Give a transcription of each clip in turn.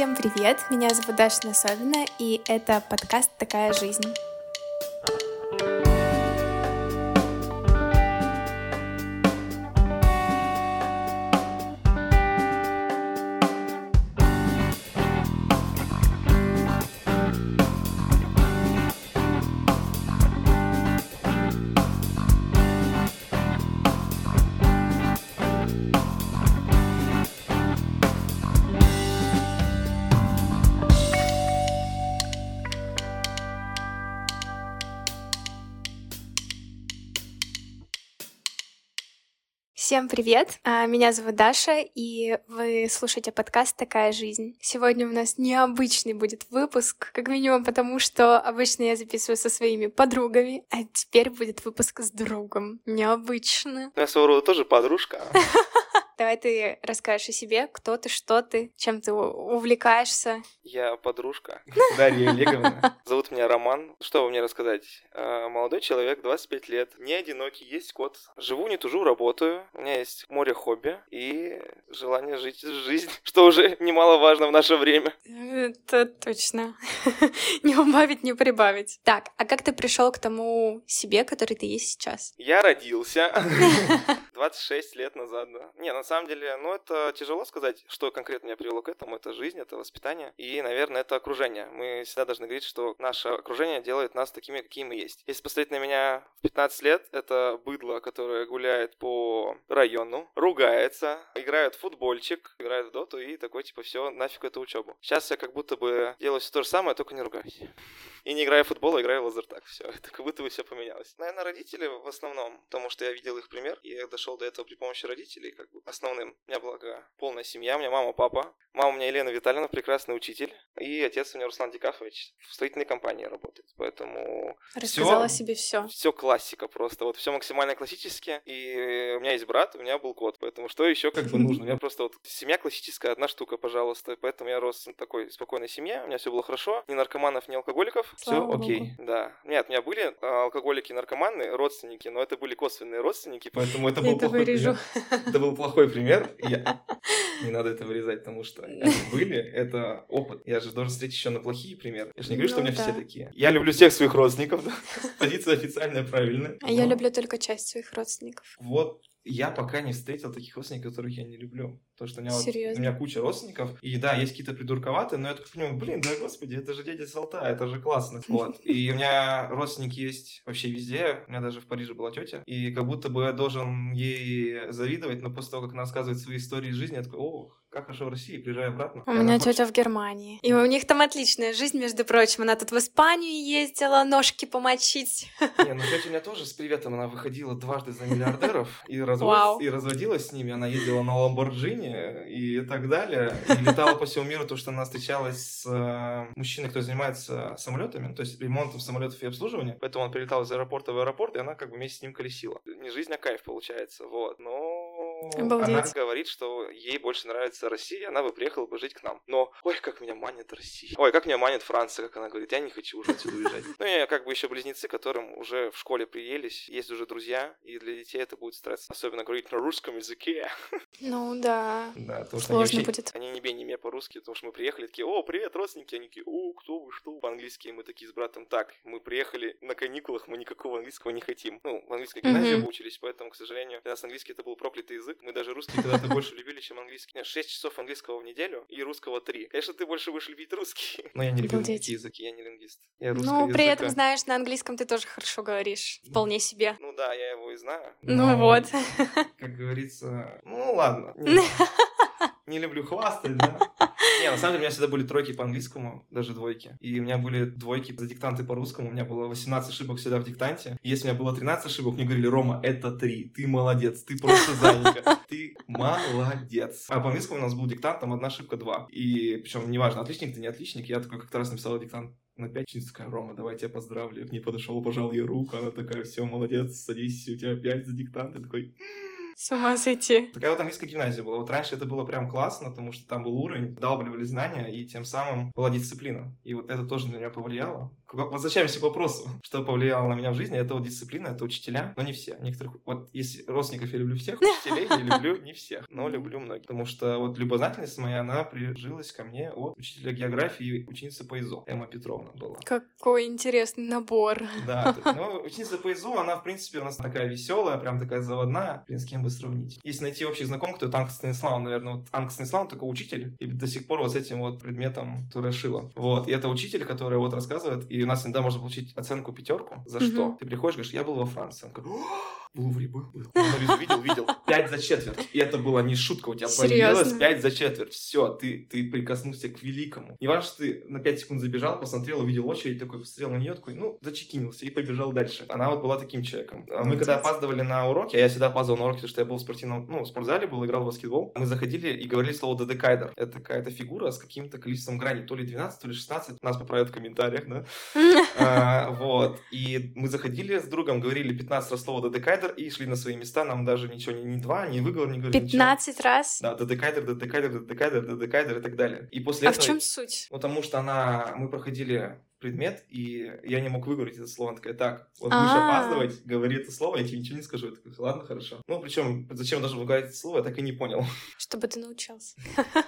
Всем привет! Меня зовут Даша Насовина, и это подкаст «Такая жизнь». Всем привет! А, меня зовут Даша, и вы слушаете подкаст «Такая жизнь». Сегодня у нас необычный будет выпуск, как минимум потому, что обычно я записываю со своими подругами, а теперь будет выпуск с другом. Необычно. Я своего тоже подружка. Давай ты расскажешь о себе, кто ты, что ты, чем ты увлекаешься. Я подружка Дарья Олеговна. Зовут меня Роман. Что вы мне рассказать? А, молодой человек, 25 лет, не одинокий, есть кот. Живу, не тужу, работаю. У меня есть море хобби и желание жить жизнь, что уже немаловажно в наше время. Это точно. не убавить, не прибавить. Так, а как ты пришел к тому себе, который ты есть сейчас? Я родился 26 лет назад, да. Не, на самом деле, ну, это тяжело сказать, что конкретно меня привело к этому. Это жизнь, это воспитание и, наверное, это окружение. Мы всегда должны говорить, что наше окружение делает нас такими, какие мы есть. Если посмотреть на меня в 15 лет, это быдло, которое гуляет по району, ругается, играет в футбольчик, играет в доту и такой, типа, все, нафиг эту учебу. Сейчас я как будто бы делаю все то же самое, только не ругаюсь. И не играю в футбол, а играю в лазертаг. Все, это как будто бы все поменялось. Наверное, родители в основном, потому что я видел их пример, и я дошел до этого при помощи родителей, как бы основным. У меня была полная семья, у меня мама, папа. Мама у меня Елена Витальевна, прекрасный учитель, и отец у меня Руслан Дикафович в строительной компании работает. Поэтому Рассказала всё, себе все. Все классика просто, вот все максимально классически. И у меня есть брат, у меня был кот, поэтому что еще как бы нужно? У меня просто вот семья классическая, одна штука, пожалуйста. Поэтому я рос в такой спокойной семье, у меня все было хорошо, ни наркоманов, ни алкоголиков, все окей, да. Нет, у меня были а, алкоголики, наркоманы, родственники, но это были косвенные родственники, поэтому это был плохой пример. Это был плохой пример. Не надо это вырезать, потому что они были, это опыт. Я же должен встретить еще на плохие примеры. Я же не говорю, что у меня ну все такие. Я люблю всех своих родственников, позиция официальная, правильная. А я люблю только часть своих родственников. Вот я пока не встретил таких родственников, которых я не люблю. Потому что у меня, вот, у меня куча родственников, и да, есть какие-то придурковатые, но я такой понимаю, блин, да господи, это же дядя Салта, это же классно. Вот. И у меня родственники есть вообще везде, у меня даже в Париже была тетя, и как будто бы я должен ей завидовать, но после того, как она рассказывает свои истории жизни, я такой, ох, как хорошо в России, приезжай обратно. У меня хочет... тетя в Германии. И у них там отличная жизнь, между прочим. Она тут в Испанию ездила ножки помочить. Не, ну тетя у меня тоже с приветом. Она выходила дважды за миллиардеров и, развод... и разводилась с ними. Она ездила на Ламборджини и так далее. И летала по всему миру, то, что она встречалась с э, мужчиной, кто занимается самолетами, то есть ремонтом самолетов и обслуживанием. Поэтому он прилетал из аэропорта в аэропорт, и она как бы вместе с ним колесила. Не жизнь, а кайф получается. Вот. Но Обалдеть. она говорит, что ей больше нравится Россия, она бы приехала бы жить к нам. Но, ой, как меня манит Россия. Ой, как меня манит Франция, как она говорит, я не хочу уже отсюда уезжать. Ну и как бы еще близнецы, которым уже в школе приелись, есть уже друзья, и для детей это будет стресс. Особенно говорить на русском языке. Ну да. Да, то, что Сложно они вообще, будет. Они не бей, не ме по-русски, потому что мы приехали, такие, о, привет, родственники, они такие, о, кто вы, что? По-английски мы такие с братом, так, мы приехали на каникулах, мы никакого английского не хотим. Ну, в английской гимназии mm-hmm. учились, поэтому, к сожалению, для нас английский это был проклятый язык. Мы даже русский когда-то больше любили, чем английский. Нет, 6 часов английского в неделю и русского 3. Конечно, ты больше будешь любить русский. Но я не люблю такие языки, я не лингвист. Я ну, при языка. этом, знаешь, на английском ты тоже хорошо говоришь. Вполне себе. Ну да, я его и знаю. Ну вот. Как говорится, ну ладно. Не люблю хвастать, да? Не, на самом деле у меня всегда были тройки по английскому, даже двойки. И у меня были двойки за диктанты по русскому. У меня было 18 ошибок всегда в диктанте. И если у меня было 13 ошибок, мне говорили, Рома, это 3. Ты молодец, ты просто заника. Ты молодец. А по английскому у нас был диктант, там одна ошибка, два. И причем неважно, отличник ты не отличник. Я такой как-то раз написал диктант на пятницу такая, Рома, давай я тебя поздравлю. К ней подошел, пожал ей руку. Она такая, все, молодец, садись, у тебя пять за диктант. И такой, с ума сойти. Такая вот английская гимназия была. Вот раньше это было прям классно, потому что там был уровень, вдалбливали знания, и тем самым была дисциплина. И вот это тоже на меня повлияло. Возвращаемся к вопросу, что повлияло на меня в жизни. Это вот дисциплина, это учителя, но не все. Некоторых, вот если родственников я люблю всех, учителей я люблю не всех, но люблю многих. Потому что вот любознательность моя, она прижилась ко мне от учителя географии и ученицы по ИЗО. Эмма Петровна была. Какой интересный набор. Да, ну, ученица по ИЗО, она, в принципе, у нас такая веселая, прям такая заводная. Блин, с кем бы сравнить? Если найти общих знакомых, то это Анка Станислав, наверное. Вот Анка Станислав только учитель, и до сих пор вот с этим вот предметом Турешила. Вот, и это учитель, который вот рассказывает, и у нас иногда можно получить оценку пятерку. За что? Ты приходишь, говоришь, я был во Франции. Он говорит, в Лувре был. видел, видел. Пять за четверть. И это была не шутка. У тебя появилось пять за четверть. Все, ты, ты прикоснулся к великому. Не важно, что ты на пять секунд забежал, посмотрел, увидел очередь, такой посмотрел на нее, такой, ну, зачекинился и побежал дальше. Она вот была таким человеком. А мы когда опаздывали на уроки, а я всегда опаздывал на уроки, потому что я был в спортивном, ну, в спортзале был, играл в баскетбол, мы заходили и говорили слово дедекайдер. Это какая-то фигура с каким-то количеством граней, то ли 12, то ли 16. Нас поправят в комментариях, да? А, вот. И мы заходили с другом, говорили 15 раз слово дедекайдер и шли на свои места, нам даже ничего не, два, не выговор, не говорили 15 ничего. раз? Да, дедекайдер, дедекайдер, дедекайдер, дедекайдер и так далее. И после а в чем суть? Потому что она... Мы проходили предмет, и я не мог выговорить это слово. Она такая, так, вот будешь опаздывать, говори это слово, я тебе ничего не скажу. Я такой, ладно, хорошо. Ну, причем, зачем даже выговорить это слово, я так и не понял. Чтобы ты научился.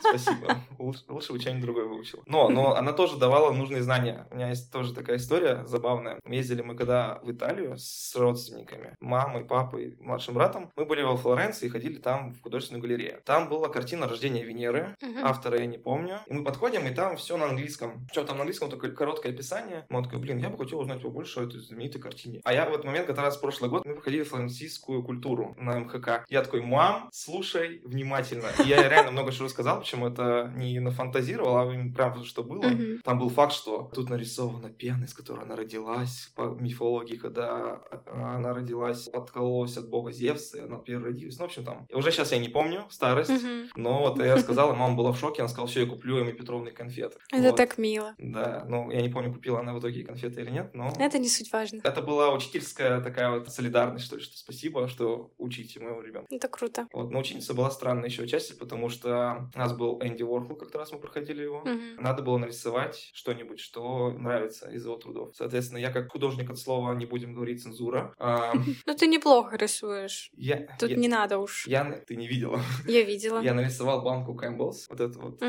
Спасибо. Лучше, бы что-нибудь другое выучил. Но, но она тоже давала нужные знания. У меня есть тоже такая история забавная. Ездили мы когда в Италию с родственниками, мамой, папой, младшим братом. Мы были во Флоренции и ходили там в художественную галерею. Там была картина рождения Венеры. Автора я не помню. И мы подходим, и там все на английском. Причем там на английском только короткое описание. Он такой, блин, я бы хотел узнать побольше о этой знаменитой картине. А я в этот момент, как раз прошлый год, мы проходили флорентийскую культуру на МХК. Я такой, мам, слушай внимательно. И я реально много чего рассказал, почему это не нафантазировал, а прям что было. Там был факт, что тут нарисована пена, из которой она родилась по мифологии, когда она родилась, откололась от бога Зевса, и она переродилась. Ну, в общем, там. Уже сейчас я не помню, старость, но вот я сказал, мама была в шоке, она сказала, все, я куплю Эмме Петровны конфеты. Это так мило. Да, ну, я не помню, купила она в итоге конфеты или нет, но... Это не суть важно. Это была учительская такая вот солидарность, что что спасибо, что учите моего ребенка. Это круто. Вот, но ученица была странная еще части, потому что у нас был Энди Уорхол, как-то раз мы проходили его. Угу. Надо было нарисовать что-нибудь, что нравится из его трудов. Соответственно, я как художник от слова, не будем говорить цензура. Ну, ты неплохо рисуешь. Тут не надо уж. Я... Ты не видела? Я видела. Я нарисовал банку Campbell's, вот это вот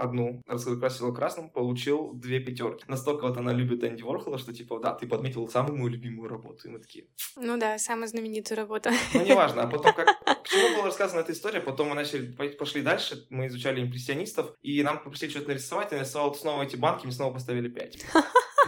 одну раскрасила красным, получил две пятерки. Настолько вот она любит Энди Ворхола, что типа, да, ты подметил самую мою любимую работу. И мы такие... Ну да, самую знаменитую работу. Ну, неважно. А потом как... К чему была рассказана эта история? Потом мы начали, пошли дальше, мы изучали импрессионистов, и нам попросили что-то нарисовать, и нарисовал снова эти банки, мы снова поставили пять.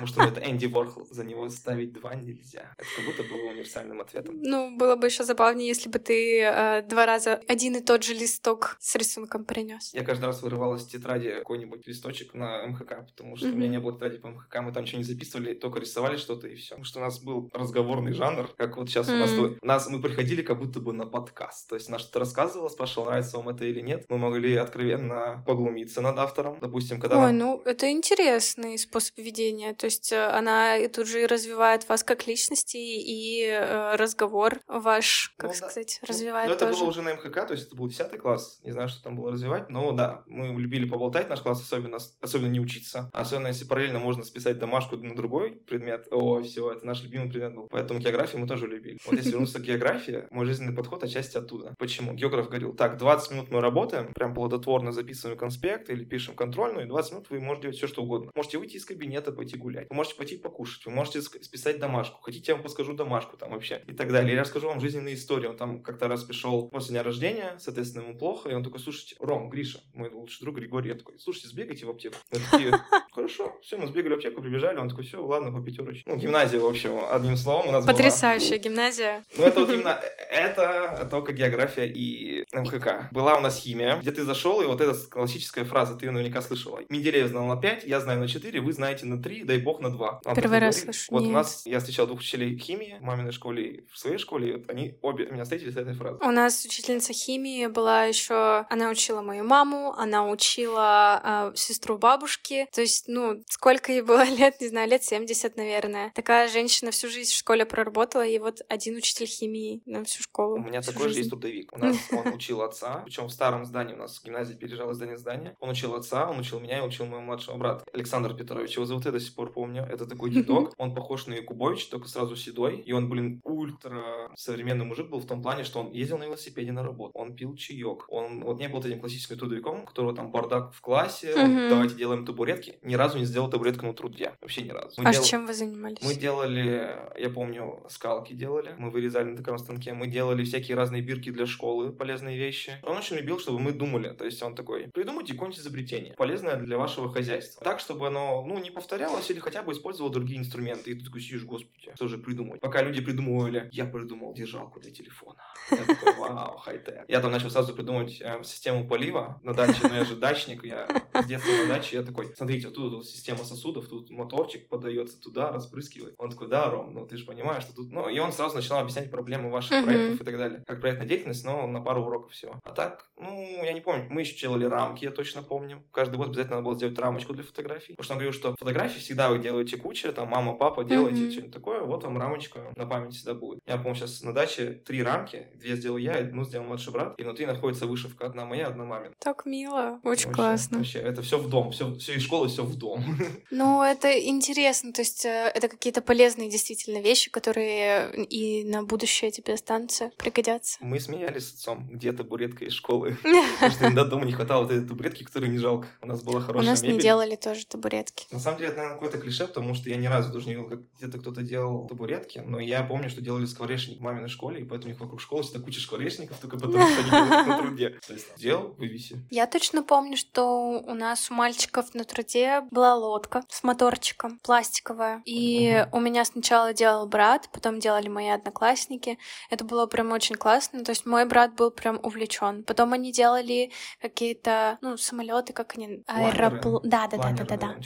Потому что это Энди Ворхол, за него ставить два нельзя. Это как будто было универсальным ответом. Ну, было бы еще забавнее, если бы ты э, два раза один и тот же листок с рисунком принес. Я каждый раз вырывал из тетради какой-нибудь листочек на МХК, потому что mm-hmm. у меня не было тетради по МХК, мы там ничего не записывали, только рисовали что-то и все. Потому что у нас был разговорный жанр, как вот сейчас mm-hmm. у нас, у нас мы приходили как будто бы на подкаст. То есть нас что-то рассказывала, спрашивал, нравится вам это или нет. Мы могли откровенно поглумиться над автором. Допустим, когда... Ой, нам... ну это интересный способ ведения. То есть э, она тут же развивает вас как личности, и э, разговор ваш, как ну, сказать, да. развивает ну, это тоже. было уже на МХК, то есть это был 10 класс. Не знаю, что там было развивать, но да, мы любили поболтать, наш класс особенно, особенно не учиться. Особенно если параллельно можно списать домашку на другой предмет. О, все, это наш любимый предмет был. Поэтому географию мы тоже любили. Вот если вернуться к географии, мой жизненный подход отчасти оттуда. Почему? Географ говорил, так, 20 минут мы работаем, прям плодотворно записываем конспект или пишем контрольную, и 20 минут вы можете делать все, что угодно. Можете выйти из кабинета, пойти гулять. Вы можете пойти покушать, вы можете списать домашку, хотите, я вам подскажу домашку там вообще и так далее. Или я расскажу вам жизненные истории. Он там как-то раз пришел после дня рождения, соответственно, ему плохо, и он такой, слушайте, Ром, Гриша, мой лучший друг Григорий, я такой, слушайте, сбегайте в аптеку. Такие, хорошо, все, мы сбегали в аптеку, прибежали, он такой, все, ладно, по пятерочке. Ну, гимназия, в общем, одним словом у нас Потрясающая была... гимназия. Ну, это вот именно, это только география и МХК. Была у нас химия, где ты зашел, и вот эта классическая фраза, ты ее наверняка слышала. Менделеев знал на 5, я знаю на 4, вы знаете на 3, дай бог на 2. Первый раз слышу. Вот нет. у нас, я встречал двух учителей химии в маминой школе и в своей школе, и вот они обе меня встретили с этой фразой. У нас учительница химии была еще, она учила мою маму, она учила э, сестру бабушки, то есть, ну, сколько ей было лет, не знаю, лет 70, наверное. Такая женщина всю жизнь в школе проработала, и вот один учитель химии на всю школу. У меня такой жизнь. же есть трудовик. У нас он учил отца, причем в старом здании у нас гимназия переезжала здание здания. Он учил отца, он учил меня и учил моего младшего брата Александр Петрович. Его зовут я до сих пор помню. Это такой дедок. Он похож на Якубович, только сразу седой. И он, блин, ультра современный мужик был в том плане, что он ездил на велосипеде на работу. Он пил чаек. Он вот не был этим классическим трудовиком, у которого там бардак в классе. Мгм. Давайте делаем табуретки. Ни разу не сделал табуретку на труде. Вообще ни разу. Мы А дел- чем вы занимались? мы делали, я помню, скалки делали, мы вырезали на таком станке, мы делали всякие разные бирки для школы, полезные вещи. Он очень любил, чтобы мы думали, то есть он такой, придумайте какое-нибудь изобретение, полезное для вашего хозяйства. Так, чтобы оно, ну, не повторялось или хотя бы использовало другие инструменты. И ты такой сидишь, господи, что же придумать? Пока люди придумывали, я придумал держалку для телефона. Я такой, вау, хай-тек. Я там начал сразу придумывать э, систему полива на даче, но я же дачник, я с детства на даче, я такой, смотрите, вот тут вот система сосудов, тут моторчик подается туда, распрыскивает. Он такой, да, Ром, ну ты же понимаешь, что тут... Ну, и он сразу начинал объяснять проблемы ваших Мгм. проектов и так далее. Как проектная деятельность, но на пару уроков всего. А так, ну, я не помню, мы еще делали рамки, я точно помню. Каждый год обязательно надо было сделать рамочку для фотографий. Потому что он говорил, что фотографии всегда вы делаете куча, там, мама, папа, делайте Мгм. что-нибудь такое, вот вам рамочка на память всегда будет. Я помню, сейчас на даче три рамки, две сделал я, одну сделал младший брат, и внутри находится вышивка, одна моя, одна мамина. Так мило, очень Вообще, классно. Вообще, это все в дом, все, все из школы, все в дом. Ну, это интересно, то есть э, это какие-то полезные действительно вещи, которые и на будущее тебе останутся, пригодятся. Мы смеялись с отцом, где табуретка из школы. Потому что иногда дома не хватало вот этой табуретки, которой не жалко. У нас была У хорошая нас не делали тоже табуретки. На самом деле, это, наверное, какое-то клише, потому что я ни разу даже не видел, как где-то кто-то делал табуретки, но я помню, что делали скворечник в маминой школе, и поэтому у них вокруг школы всегда куча скворечников, только потому что они делают на труде. То есть делал, вывеси. Я точно помню, что у нас у мальчиков на труде была лодка с моторчиком, пластиковая. И у меня сначала делал брат, потом делали мои одноклассники. Это было прям очень классно. То есть мой брат был прям увлечен. Потом они делали какие-то, ну, самолеты, как они, аэропл... Да, да, да, да, да, да.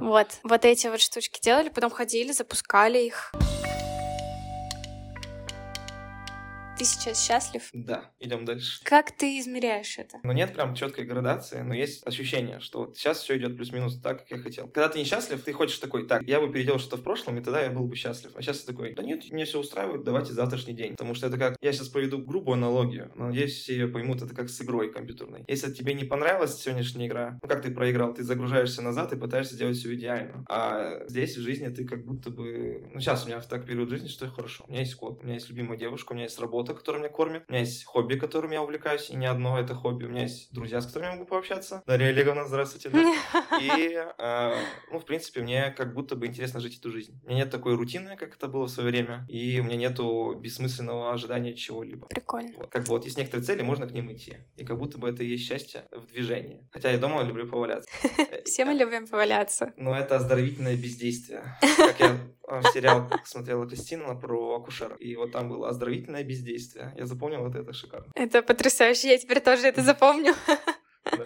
Вот, вот эти вот штучки делали, потом ходили, запускали их. Ты сейчас счастлив? Да, идем дальше. Как ты измеряешь это? Но нет прям четкой градации, но есть ощущение, что вот сейчас все идет плюс-минус так, как я хотел. Когда ты несчастлив, ты хочешь такой, так, я бы переделал что-то в прошлом, и тогда я был бы счастлив. А сейчас я такой, да нет, мне все устраивает, давайте завтрашний день. Потому что это как, я сейчас проведу грубую аналогию, но надеюсь, все ее поймут, это как с игрой компьютерной. Если тебе не понравилась сегодняшняя игра, ну как ты проиграл, ты загружаешься назад и пытаешься сделать все идеально. А здесь в жизни ты как будто бы... Ну сейчас у меня в так период жизни, что хорошо. У меня есть кот, у меня есть любимая девушка, у меня есть работа, которая меня кормит, у меня есть хобби, которым я увлекаюсь, и не одно это хобби. У меня есть друзья, с которыми я могу пообщаться. Дарья Олеговна, здравствуйте. да. И, э, ну, в принципе, мне как будто бы интересно жить эту жизнь. У меня нет такой рутины, как это было в свое время, и у меня нету бессмысленного ожидания чего-либо. Прикольно. Вот. Как бы вот есть некоторые цели, можно к ним идти. И как будто бы это и есть счастье в движении. Хотя я дома люблю поваляться. Все мы любим поваляться. Но это оздоровительное бездействие. Как я э, сериал смотрела Кристина про акушера, и вот там было оздоровительное бездействие. Я запомнил вот это шикарно. Это потрясающе, я теперь тоже это запомню. Да.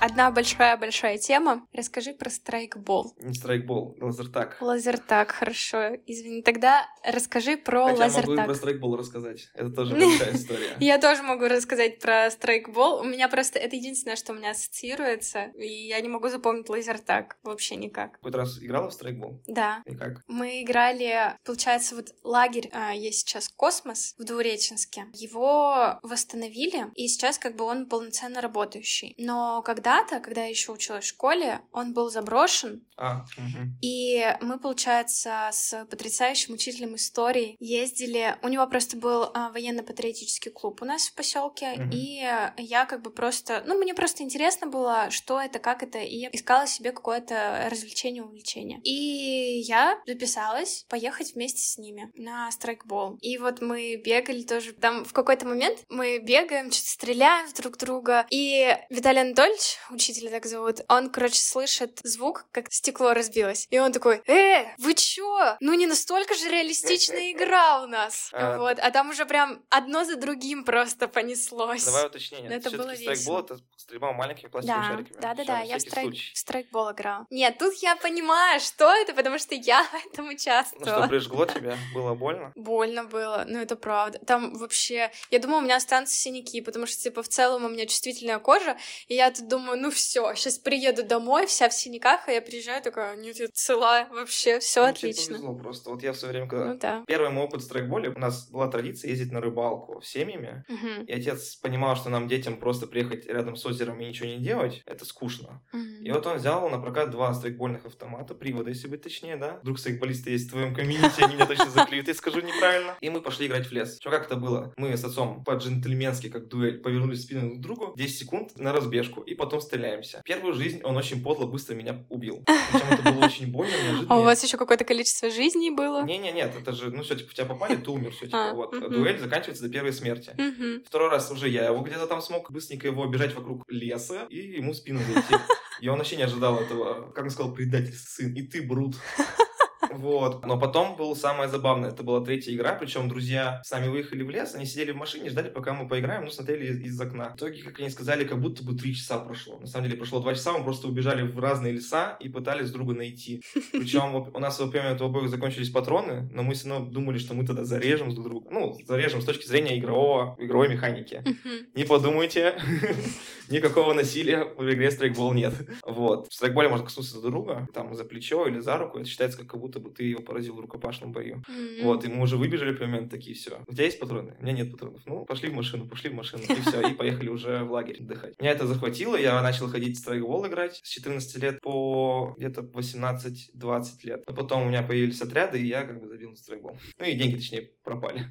Одна большая-большая тема. Расскажи про страйкбол. Не страйкбол, лазертаг. Лазертаг, хорошо. Извини, тогда расскажи про Хотя могу и про страйкбол рассказать. Это тоже большая история. Я тоже могу рассказать про страйкбол. У меня просто это единственное, что у меня ассоциируется, и я не могу запомнить лазертаг вообще никак. Какой-то раз играла в страйкбол? Да. И как? Мы играли, получается, вот лагерь а, есть сейчас Космос в Двуреченске. Его восстановили, и сейчас как бы он полноценно работающий. Но когда-то, когда я еще училась в школе, он был заброшен, А, мгм. и мы, получается, с потрясающим учителем истории ездили. У него просто был а, военно-патриотический клуб у нас в поселке, Мгм. и я как бы просто, ну мне просто интересно было, что это, как это, и я искала себе какое-то развлечение, увлечение. И я записалась поехать вместе с ними на страйкбол. И вот мы бегали тоже. Там в какой-то момент мы бегаем, что-то стреляем друг друга. И Виталий Анатольевич, учителя так зовут, он, короче, слышит звук, как стекло разбилось. И он такой, э, вы чё? Ну не настолько же реалистичная игра у нас. А, Вот, а там уже прям одно за другим просто понеслось. Давай уточнение. Ну, это было страйкбол весело. это стрельба маленькими пластиковыми шариками. да, да, да, я в, страйкбол играла. Нет, тут я понимаю, что это, потому что я в этом Ну участвовала. что, прижгло тебя? Было больно? Больно было, ну это правда. Там вообще, я думала, у меня останутся синяки, потому что, типа, в целом у меня чувствительная кожа, и я тут думаю, думаю, ну все, сейчас приеду домой, вся в синяках, а я приезжаю такая, нет, я цела, вообще, все Ну, отлично. Повезло просто. Вот я в свое время, когда... Ну да. Первый мой опыт в страйкболе, у нас была традиция ездить на рыбалку семьями. Мгм. И отец понимал, что нам, детям, просто приехать рядом с озером и ничего не делать, это скучно. Мгм. И вот он взял на прокат два страйкбольных автомата, привода, если быть точнее, да? Вдруг страйкболисты есть в твоем комьюнити, они меня точно заклюют, я скажу неправильно. И мы пошли играть в лес. Что как это было? Мы с отцом по-джентльменски, как дуэль, повернулись спину друг к другу, 10 секунд на разбежку, и потом стреляемся. Первую жизнь он очень подло быстро меня убил. Причем это было очень больно, неожиданно. А у вас еще какое-то количество жизней было? Не-не, нет, это же, ну все, типа, в тебя попали, ты умер, все, типа, вот. Дуэль заканчивается до первой смерти. Второй раз уже я его где-то там смог быстренько его обижать вокруг леса и ему спину зайти. И он вообще не ожидал этого, как он сказал, предатель сын, и ты брут. Вот. Но потом было самое забавное. Это была третья игра, причем друзья сами выехали в лес, они сидели в машине, ждали, пока мы поиграем, ну, смотрели из, из окна. В итоге, как они сказали, как будто бы три часа прошло. На самом деле прошло два часа, мы просто убежали в разные леса и пытались друга найти. Причем у нас во время этого боя закончились патроны, но мы все равно думали, что мы тогда зарежем друг друга. Ну, зарежем с точки зрения игрового, игровой механики. Не подумайте, никакого насилия в игре страйкбол нет. Вот. В страйкболе можно коснуться друг друга, там, за плечо или за руку. Это считается, как будто бы ты его поразил в рукопашном бою. Мгм. Вот, и мы уже выбежали в момент такие, все. У тебя есть патроны? У меня нет патронов. Ну, пошли в машину, пошли в машину, и все, и поехали уже в лагерь отдыхать. Меня это захватило, я начал ходить в страйкбол играть с 14 лет по где-то 18-20 лет. Но потом у меня появились отряды, и я как бы забил на страйкбол. Ну и деньги, точнее, пропали.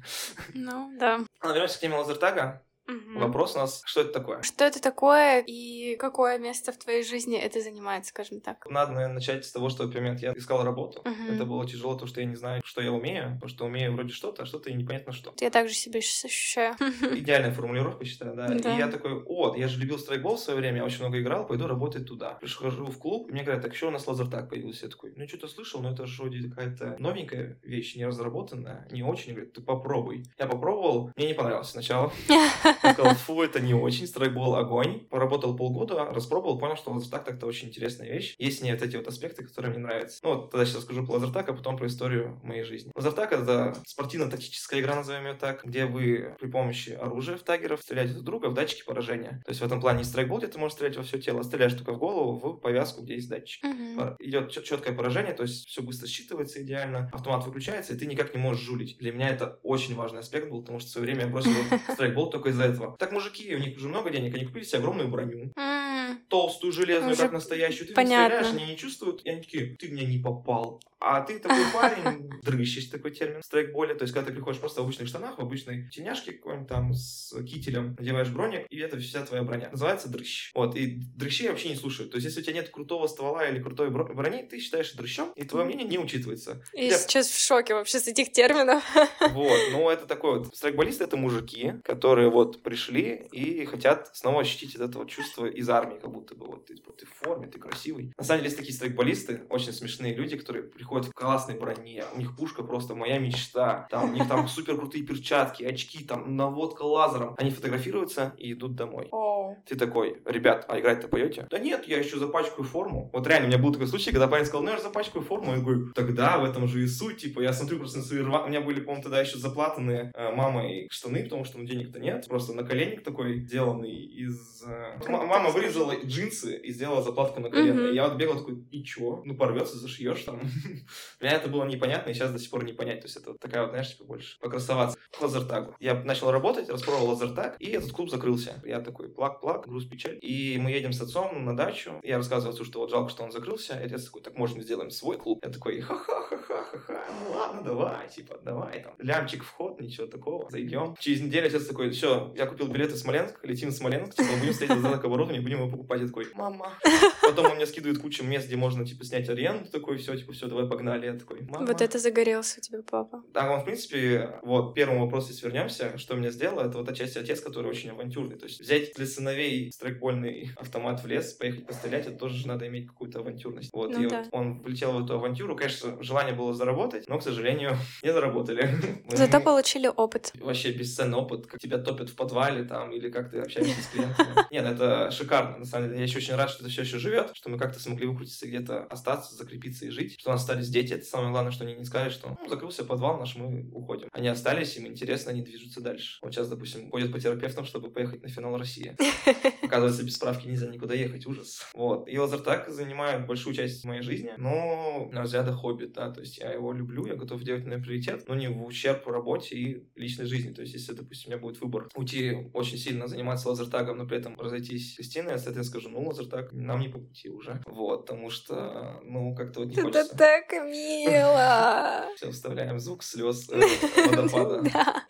Ну, да. А вернемся к теме лазертага. Мгм. Вопрос у нас, что это такое? Что это такое и какое место в твоей жизни это занимает, скажем так? Надо, наверное, начать с того, что, в момент я искал работу. Мгм. Это было тяжело, то, что я не знаю, что я умею, потому что умею вроде что-то, а что-то и непонятно что. Я также себя щас ощущаю. Идеальная формулировка, считаю, да. Да. И я такой, о, я же любил страйкбол в свое время, я очень много играл, пойду работать туда. Прихожу в клуб, мне говорят, так что у нас лазертаг появился? Я такой, ну что-то слышал, но это же вроде какая-то новенькая вещь, не разработанная, не очень. Говорят, ты попробуй. Я попробовал, мне не понравилось сначала. Я сказал, фу, это не очень, страйкбол огонь. Поработал полгода, распробовал, понял, что лазертаг так-то очень интересная вещь. Есть в ней вот эти вот аспекты, которые мне нравятся. Ну вот, тогда сейчас скажу про лазертаг, а потом про историю моей жизни. Лазертаг — это спортивно-тактическая игра, назовем ее так, где вы при помощи оружия в тагеров стреляете друг друга в датчики поражения. То есть в этом плане не страйкбол, где ты можешь стрелять во все тело, а стреляешь только в голову, в повязку, где есть датчик. Пор- Идет четкое поражение, то есть все быстро считывается идеально, автомат выключается, и ты никак не можешь жулить. Для меня это очень важный аспект был, потому что в свое время я бросил страйкбол только из-за этого. Так мужики, у них уже много денег, они купили себе огромную броню, М, толстую, железную, Уже как настоящую. Ты понятно. не стреляешь, они не чувствуют, и они такие, ты меня не попал. А ты такой парень, дрыщ, есть такой термин, страйкболе, то есть когда ты приходишь просто в обычных штанах, в обычной тельняшке какой-нибудь там с кителем, надеваешь броник, и это вся твоя броня. Называется дрыщ. Вот, и дрыщей вообще не слушают. То есть если у тебя нет крутого ствола или крутой бро- брони, ты считаешь дрыщом, и твое мнение не учитывается. Я Я- сейчас в шоке вообще с этих терминов. Вот, ну это такой вот. Страйкболисты это мужики, которые вот пришли и хотят снова ощутить это вот чувство из армии, как будто бы вот ты, ты в форме, ты красивый. На самом деле есть такие страйкболисты, очень смешные люди, которые приходят в классной броне, у них пушка просто моя мечта, там у них там супер крутые перчатки, очки, там наводка лазером. Они фотографируются и идут домой. Оу. Ты такой, ребят, а играть-то поете? Да нет, я еще запачкаю форму. Вот реально, у меня был такой случай, когда парень сказал, ну я же запачкаю форму. Я говорю, тогда в этом же и суть. Типа, я смотрю просто на свои рва... У меня были, по-моему, тогда еще заплатанные э, мамой штаны, потому что ну, денег-то нет. Просто наколенник такой, сделанный из... э, Мама так вырезала джинсы и сделала заплатку на колено. Мгм. И я вот бегал такой, и чё? Ну, порвется, зашьешь там. Для меня это было непонятно, и сейчас до сих пор не понять. То есть это вот такая вот, знаешь, типа больше покрасоваться. К лазертагу. Я начал работать, распробовал лазертаг, и этот клуб закрылся. Я такой, плак-плак, груз печаль. И мы едем с отцом на дачу. Я рассказываю отцу, что вот жалко, что он закрылся. И отец такой, так может мы сделаем свой клуб? Я такой, ха-ха-ха-ха-ха, ну ладно, давай, типа, давай там. Лямчик вход, ничего такого, зайдем. Через неделю отец такой, все, я купил билеты в Смоленск, летим в Смоленск, типа, будем стоять за оборудование, будем его покупать. Я такой, мама. Потом он мне скидывает кучу мест, где можно, типа, снять аренду, такой, все, типа, все, давай погнали. Я такой, мама. Вот это загорелся у тебя папа. Да, он, в принципе, вот, первому вопросу, если вернемся, что меня сделало, это вот отчасти отец, который очень авантюрный. То есть взять для сыновей страйкбольный автомат в лес, поехать пострелять, это тоже же надо иметь какую-то авантюрность. Вот, Ну и да. вот он влетел в эту авантюру. Конечно, желание было заработать, но, к сожалению, не заработали. Зато получили опыт. Вообще бесценный опыт, как тебя топят в подвале там, или как ты общаешься с клиентами. Нет, ну это шикарно. Самом деле. Я еще очень рад, что это все еще живет, что мы как-то смогли выкрутиться где-то, остаться, закрепиться и жить, что у нас остались дети. Это самое главное, что они не сказали, что ну, закрылся подвал наш, мы уходим. Они остались, им интересно, они движутся дальше. Вот сейчас, допустим, ходят по терапевтам, чтобы поехать на финал России. Оказывается, без справки нельзя никуда ехать, ужас. Вот. И лазертаг занимает большую часть моей жизни, но на взгляда хобби, да, то есть я его люблю, я готов делать на приоритет, но не в ущерб работе и личной жизни. То есть, если, допустим, у меня будет выбор уйти очень сильно заниматься лазертагом, но при этом разойтись с Кристиной, я, скажу, ну, лазертаг нам не по пути уже. Вот, потому что, ну, как-то вот не хочется. Это так мило! Все, вставляем звук слез э, водопада. Да,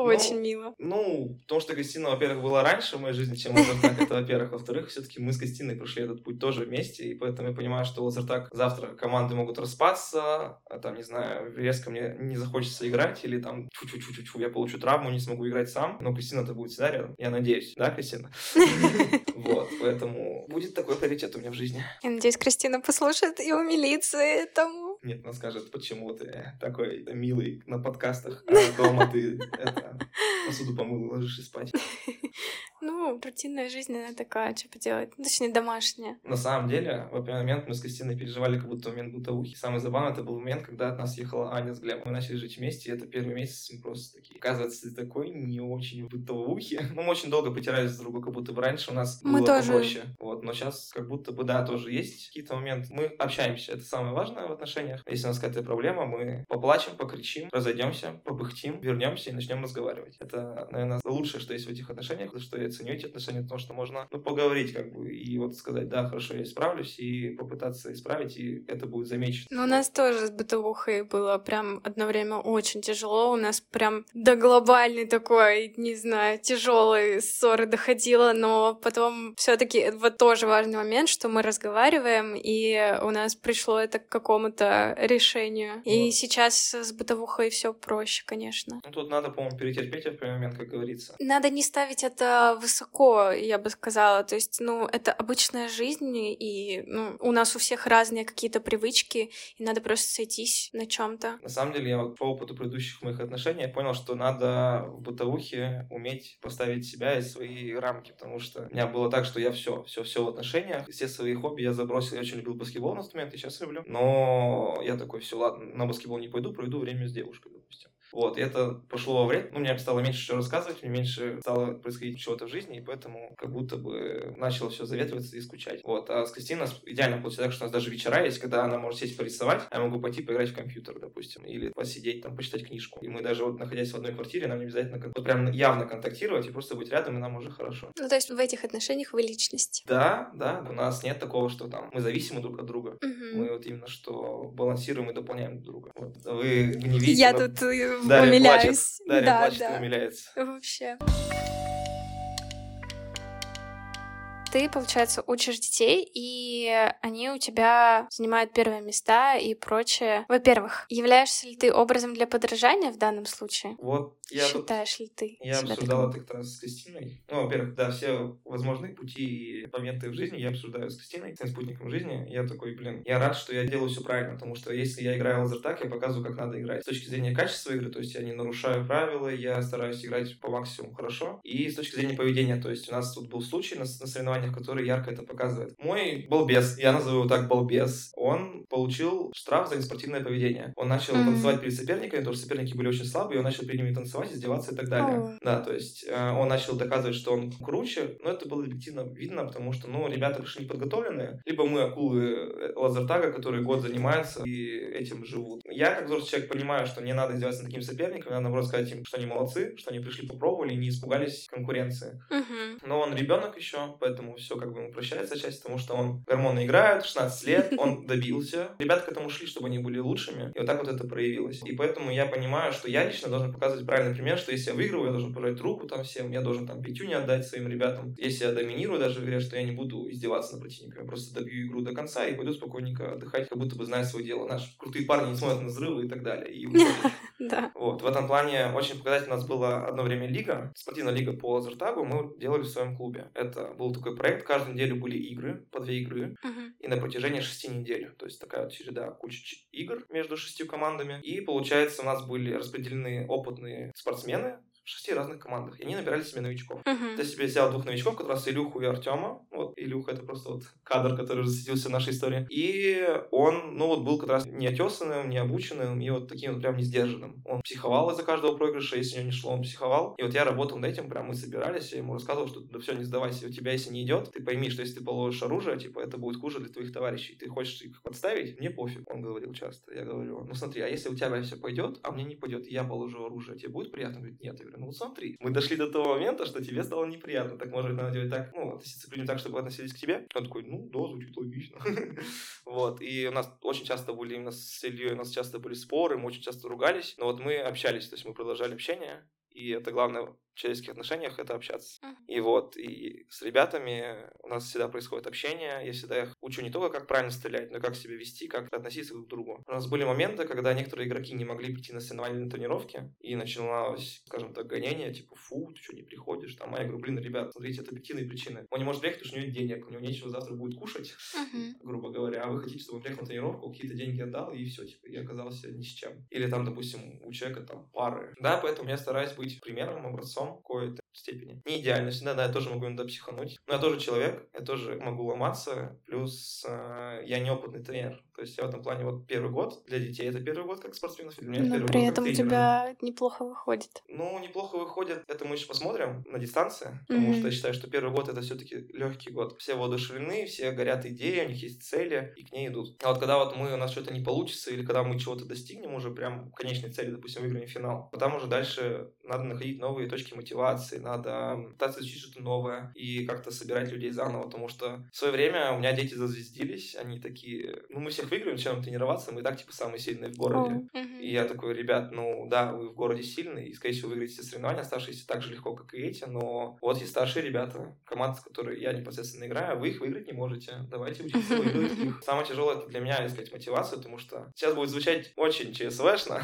это очень мило. Ну, потому что Кристина, во-первых, была раньше в моей жизни, чем лазертаг, это во-первых. Во-вторых, все-таки мы с Кристиной прошли этот путь тоже вместе, и поэтому я понимаю, что лазертаг завтра команды могут распасться, а там, не знаю, резко мне не захочется играть, или там чу-чу-чу-чу, я получу травму, не смогу играть сам, но Кристина-то будет всегда рядом, я надеюсь, да, Кристина? Вот, поэтому будет такой приоритет у меня в жизни. Я надеюсь, Кристина послушает и умилится этому. Нет, она скажет, почему ты такой милый на подкастах, а дома ты это, посуду помыл, ложишься спать. Ну, рутинная жизнь, она такая, что поделать. Ну, точнее, домашняя. На самом деле, в определенный момент мы с Кристиной переживали как будто момент бытовухи. Самый забавный это был момент, когда от нас ехала Аня с Глебом. Мы начали жить вместе, и это первый месяц мы просто такие. Оказывается, ты такой не очень бытовухи. Ну, мы очень долго потерялись друг друга, как будто бы раньше у нас мы было тоже. попроще. Вот, но сейчас как будто бы, да, тоже есть какие-то моменты. Мы общаемся, это самое важное в отношениях. Если у нас какая-то проблема, мы поплачем, покричим, разойдемся, побыхтим, вернемся и начнем разговаривать. Это, наверное, лучшее, что есть в этих отношениях, за что я ценю эти отношения, потому что можно ну, поговорить как бы и вот сказать, да, хорошо, я исправлюсь, и попытаться исправить, и это будет замечено. Ну, у нас тоже с бытовухой было прям одно время очень тяжело. У нас прям до глобальной такой, не знаю, тяжелой ссоры доходило, но потом все таки вот тоже важный момент, что мы разговариваем, и у нас пришло это к какому-то решению. И Вот. сейчас с бытовухой все проще, конечно. Ну, тут надо, по-моему, перетерпеть в первый момент, как говорится. Надо не ставить это высоко, я бы сказала. То есть, ну, это обычная жизнь, и ну, у нас у всех разные какие-то привычки, и надо просто сойтись на чем-то. На самом деле, я вот по опыту предыдущих моих отношений я понял, что надо в бытовухе уметь поставить себя и свои рамки, потому что у меня было так, что я все, все, все в отношениях, все свои хобби я забросил, я очень любил баскетбол на тот момент, и сейчас люблю, но я такой, все, ладно, на баскетбол не пойду, проведу время с девушкой, допустим. Вот, и это пошло во вред. Ну, мне стало меньше что рассказывать, мне меньше стало происходить чего-то в жизни, и поэтому как будто бы начало все заветриваться и скучать. Вот, а с Кристиной у нас идеально получается так, что у нас даже вечера есть, когда она может сесть порисовать, а я могу пойти поиграть в компьютер, допустим, или посидеть там, почитать книжку. И мы даже вот находясь в одной квартире, нам не обязательно кон- вот прям явно контактировать и просто быть рядом, и нам уже хорошо. Ну, то есть в этих отношениях вы личность. Да, да, у нас нет такого, что там мы зависимы друг от друга. Мгм. Мы вот именно что балансируем и дополняем друг друга. Вот. Вы не видите, Я но тут э, Дарья умиляюсь. плачет. Дарья да, плачет да. умиляется. Вообще. Ты, получается, учишь детей, и они у тебя занимают первые места и прочее. Во-первых, являешься ли ты образом для подражания в данном случае? Вот я тут Считаешь ли ты Я обсуждал таким? это как раз с Кристиной. Ну, во-первых, да, все возможные пути и моменты в жизни я обсуждаю с Кристиной, своим спутником жизни. Я такой, блин, я рад, что я делаю все правильно, потому что если я играю в лазертаг, я показываю, как надо играть. С точки зрения качества игры, то есть я не нарушаю правила, я стараюсь играть по максимуму хорошо. И с точки зрения поведения, то есть у нас тут был случай на, на соревнованиях, который ярко это показывает. Мой балбес, я назову его так балбес, он получил штраф за неспортивное поведение. Он начал Мгм. танцевать перед соперниками, потому что соперники были очень слабые, и он начал перед ними танцевать, издеваться и так далее. Да, то есть э, он начал доказывать, что он круче, но это было объективно видно, потому что, ну, ребята пришли неподготовленные, либо мы акулы э, лазертага, которые год занимаются и этим живут. Я, как взрослый человек, понимаю, что не надо издеваться над такими соперниками, надо, наоборот, сказать им, что они молодцы, что они пришли, попробовали и не испугались конкуренции. Но он ребенок еще, поэтому все как бы ему прощается часть, потому что он гормоны играют, 16 лет, он добился. Ребята к этому шли, чтобы они были лучшими, и вот так вот это проявилось. И поэтому я понимаю, что я лично должен показывать правильный пример, что если я выигрываю, я должен пожать руку там всем, я должен там пятю не отдать своим ребятам. Если я доминирую даже в игре, что я не буду издеваться над противником, я просто добью игру до конца и пойду спокойненько отдыхать, как будто бы знаю свое дело. Наши крутые парни не смотрят на взрывы и так далее. И. Да. Вот, в этом плане очень показательно у нас была одно время лига, спортивная лига по лазертагу, мы делали в своем клубе. Это был такой проект, каждую неделю были игры, по две игры, и на протяжении шести недель. То есть такая вот череда куча игр между шестью командами. И получается, у нас были распределены опытные спортсмены, в шести разных командах. И они набирали себе новичков. Мгм. Я себе взял двух новичков, как раз Илюху и Артема. Вот Илюха это просто вот кадр, который засветился в нашей истории. И он, ну вот, был как раз не отесанным, не обученным и вот таким вот прям не сдержанным. Он психовал из-за каждого проигрыша, если у него не шло, он психовал. И вот я работал над этим, прям мы собирались, я ему рассказывал, что да все, не сдавайся, у тебя если не идет, ты пойми, что если ты положишь оружие, типа, это будет хуже для твоих товарищей. Ты хочешь их подставить? Мне пофиг, он говорил часто. Я говорю, ну смотри, а если у тебя все пойдет, а мне не пойдет, я положу оружие, тебе будет приятно? Он говорит, нет. Я говорю, ну вот смотри, мы дошли до того момента, что тебе стало неприятно. Так может быть, надо делать так, ну, относиться к людям так, чтобы относились к тебе? Он такой, ну да, звучит логично. Вот, и у нас очень часто были именно с Ильей, у нас часто были споры, мы очень часто ругались, но вот мы общались, то есть мы продолжали общение, и это главное в человеческих отношениях это общаться. И вот, и с ребятами у нас всегда происходит общение. Я всегда их учу не только, как правильно стрелять, но и как себя вести, как относиться друг к другу. У нас были моменты, когда некоторые игроки не могли прийти на соревнования на тренировки, и начиналось, скажем так, гонение, типа, фу, ты что, не приходишь? Там, а я говорю, блин, ребят, смотрите, это объективные причины. Он не может приехать, потому что у него нет денег, у него нечего завтра будет кушать, Мгм. грубо говоря, а вы хотите, чтобы он приехал на тренировку, какие-то деньги отдал, и все, типа, я оказался ни с чем. Или там, допустим, у человека там пары. Да, поэтому я стараюсь быть примером, образцом в какой-то степени. Не идеально, всегда, да, я тоже могу иногда психануть. Но я тоже человек, я тоже могу ломаться, плюс э, я неопытный тренер. Есть я в этом плане вот первый год для детей это первый год как спортсменов, для меня Но первый при год этом у тебя неплохо выходит. Ну, неплохо выходит. Это мы еще посмотрим на дистанции, потому Мгм. что я считаю, что первый год это все-таки легкий год. Все воодушевлены, все горят идеей, у них есть цели, и к ней идут. А вот когда вот мы, у нас что-то не получится, или когда мы чего-то достигнем уже прям конечной цели, допустим, выиграем финал, то там уже дальше надо находить новые точки мотивации, надо пытаться изучить что-то новое и как-то собирать людей заново, потому что в свое время у меня дети зазвездились, они такие, ну, мы всех выиграем, начинаем тренироваться, мы и так, типа, самые сильные в городе. О, мгм. И я такой, ребят, ну да, вы в городе сильные, и, скорее всего, выиграете соревнования, оставшиеся так же легко, как и эти, но вот есть старшие ребята, команды, с которыми я непосредственно играю, вы их выиграть не можете. Давайте учиться выигрывать их. Самое тяжелое для меня искать мотивацию, потому что сейчас будет звучать очень ЧСВшно,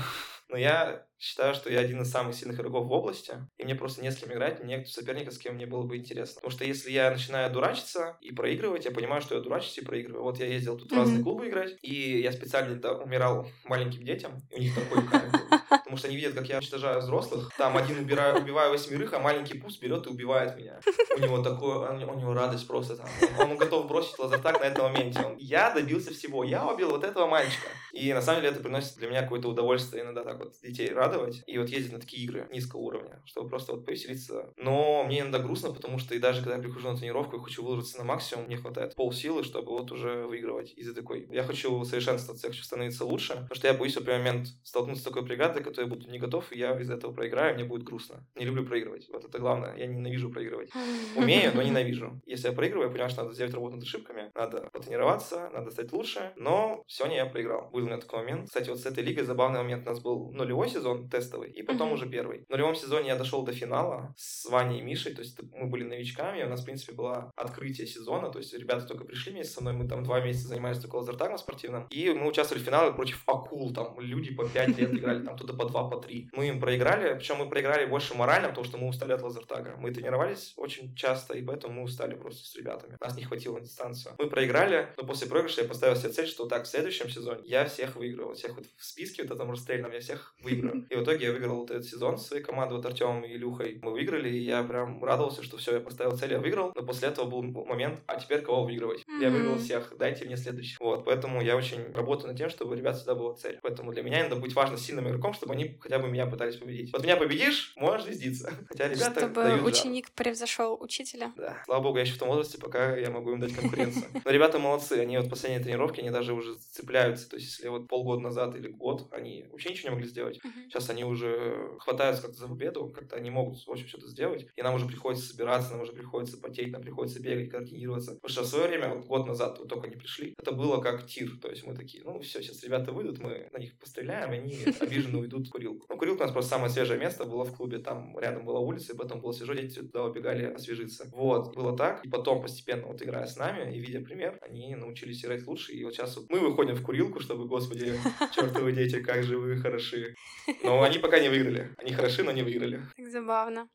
но я считаю, что я один из самых сильных игроков в области, и мне просто не с кем играть, нет соперника, с кем мне было бы интересно. Потому что если я начинаю дурачиться и проигрывать, я понимаю, что я дурачусь и проигрываю. Вот я ездил тут в разные клубы играть, и я специально да, умирал маленьким детям, и у них такой был. Потому что они видят, как я уничтожаю взрослых. Там один убираю, убиваю восьмерых, а маленький пусть берет и убивает меня. У него такое, у него радость просто там. Он готов бросить лазертак на этом моменте. Он, я добился всего. Я убил вот этого мальчика. И на самом деле это приносит для меня какое-то удовольствие иногда так вот детей радовать. И вот ездить на такие игры низкого уровня, чтобы просто вот повеселиться. Но мне иногда грустно, потому что и даже когда я прихожу на тренировку и хочу выложиться на максимум, мне хватает полсилы, чтобы вот уже выигрывать. Из-за такой, я хочу совершенствоваться, я хочу становиться лучше, потому что я боюсь в определенный момент столкнуться с такой бригадой, которой я буду не готов, и я из-за этого проиграю, мне будет грустно. Не люблю проигрывать. Вот это главное. Я ненавижу проигрывать. Умею, но ненавижу. Если я проигрываю, я понимаю, что надо сделать работу над ошибками, надо потренироваться, надо стать лучше, но сегодня я проиграл. Был у меня такой момент. Кстати, вот с этой лигой забавный момент. У нас был нулевой сезон тестовый, и потом уже первый. В нулевом сезоне я дошел до финала с Ваней и Мишей, то есть мы были новичками, у нас, в принципе, было открытие сезона, то есть ребята только пришли вместе со мной, мы там два месяца занимались только лазертагом спортивным, и мы участвовали в финале против акул, там люди по 5 лет играли, там туда по 2, по 3. Мы им проиграли, причем мы проиграли больше морально, потому что мы устали от лазертага. Мы тренировались очень часто, и поэтому мы устали просто с ребятами. Нас не хватило на дистанцию. Мы проиграли, но после проигрыша я поставил себе цель, что так, в следующем сезоне я всех выиграю. Всех вот в списке вот этом расстрельном я всех выиграю. И в итоге я выиграл вот этот сезон с своей командой, вот Артемом и Илюхой. Мы выиграли, и я прям радовался, что все, я поставил цель, я выиграл. Но после этого был момент, а теперь кого выигрывать? Я выиграл всех, дайте мне следующих. Вот, поэтому я очень работаю над тем, чтобы у ребят всегда была цель. Поэтому для меня надо быть важно сильным игроком, чтобы они хотя бы меня пытались победить. Вот меня победишь, можешь звездиться. Хотя ребята Чтобы дают ученик превзошел учителя. Да, слава богу, я еще в том возрасте, пока я могу им дать конкуренцию. Но ребята молодцы, они вот последние тренировки, они даже уже цепляются. То есть, если вот полгода назад или год, они вообще ничего не могли сделать. Сейчас они уже хватаются как-то за победу, как-то они могут, общем, что-то сделать. И нам уже приходится собираться, нам уже приходится потеть, нам приходится бегать, координироваться. Потому что в свое время, вот год назад, вот только они пришли, это было как тир. То есть мы такие, ну все, сейчас ребята выйдут, мы на них постреляем, они обиженно уйдут в курилку. Ну, курилка у нас просто самое свежее место было в клубе, там рядом была улица, и потом было свежо, дети туда убегали освежиться. Вот, было так. И потом постепенно, вот играя с нами и видя пример, они научились играть лучше. И вот сейчас вот мы выходим в курилку, чтобы, господи, чертовы дети, как же вы хороши. Но они пока не выиграли. Они хороши, но не выиграли. Так забавно.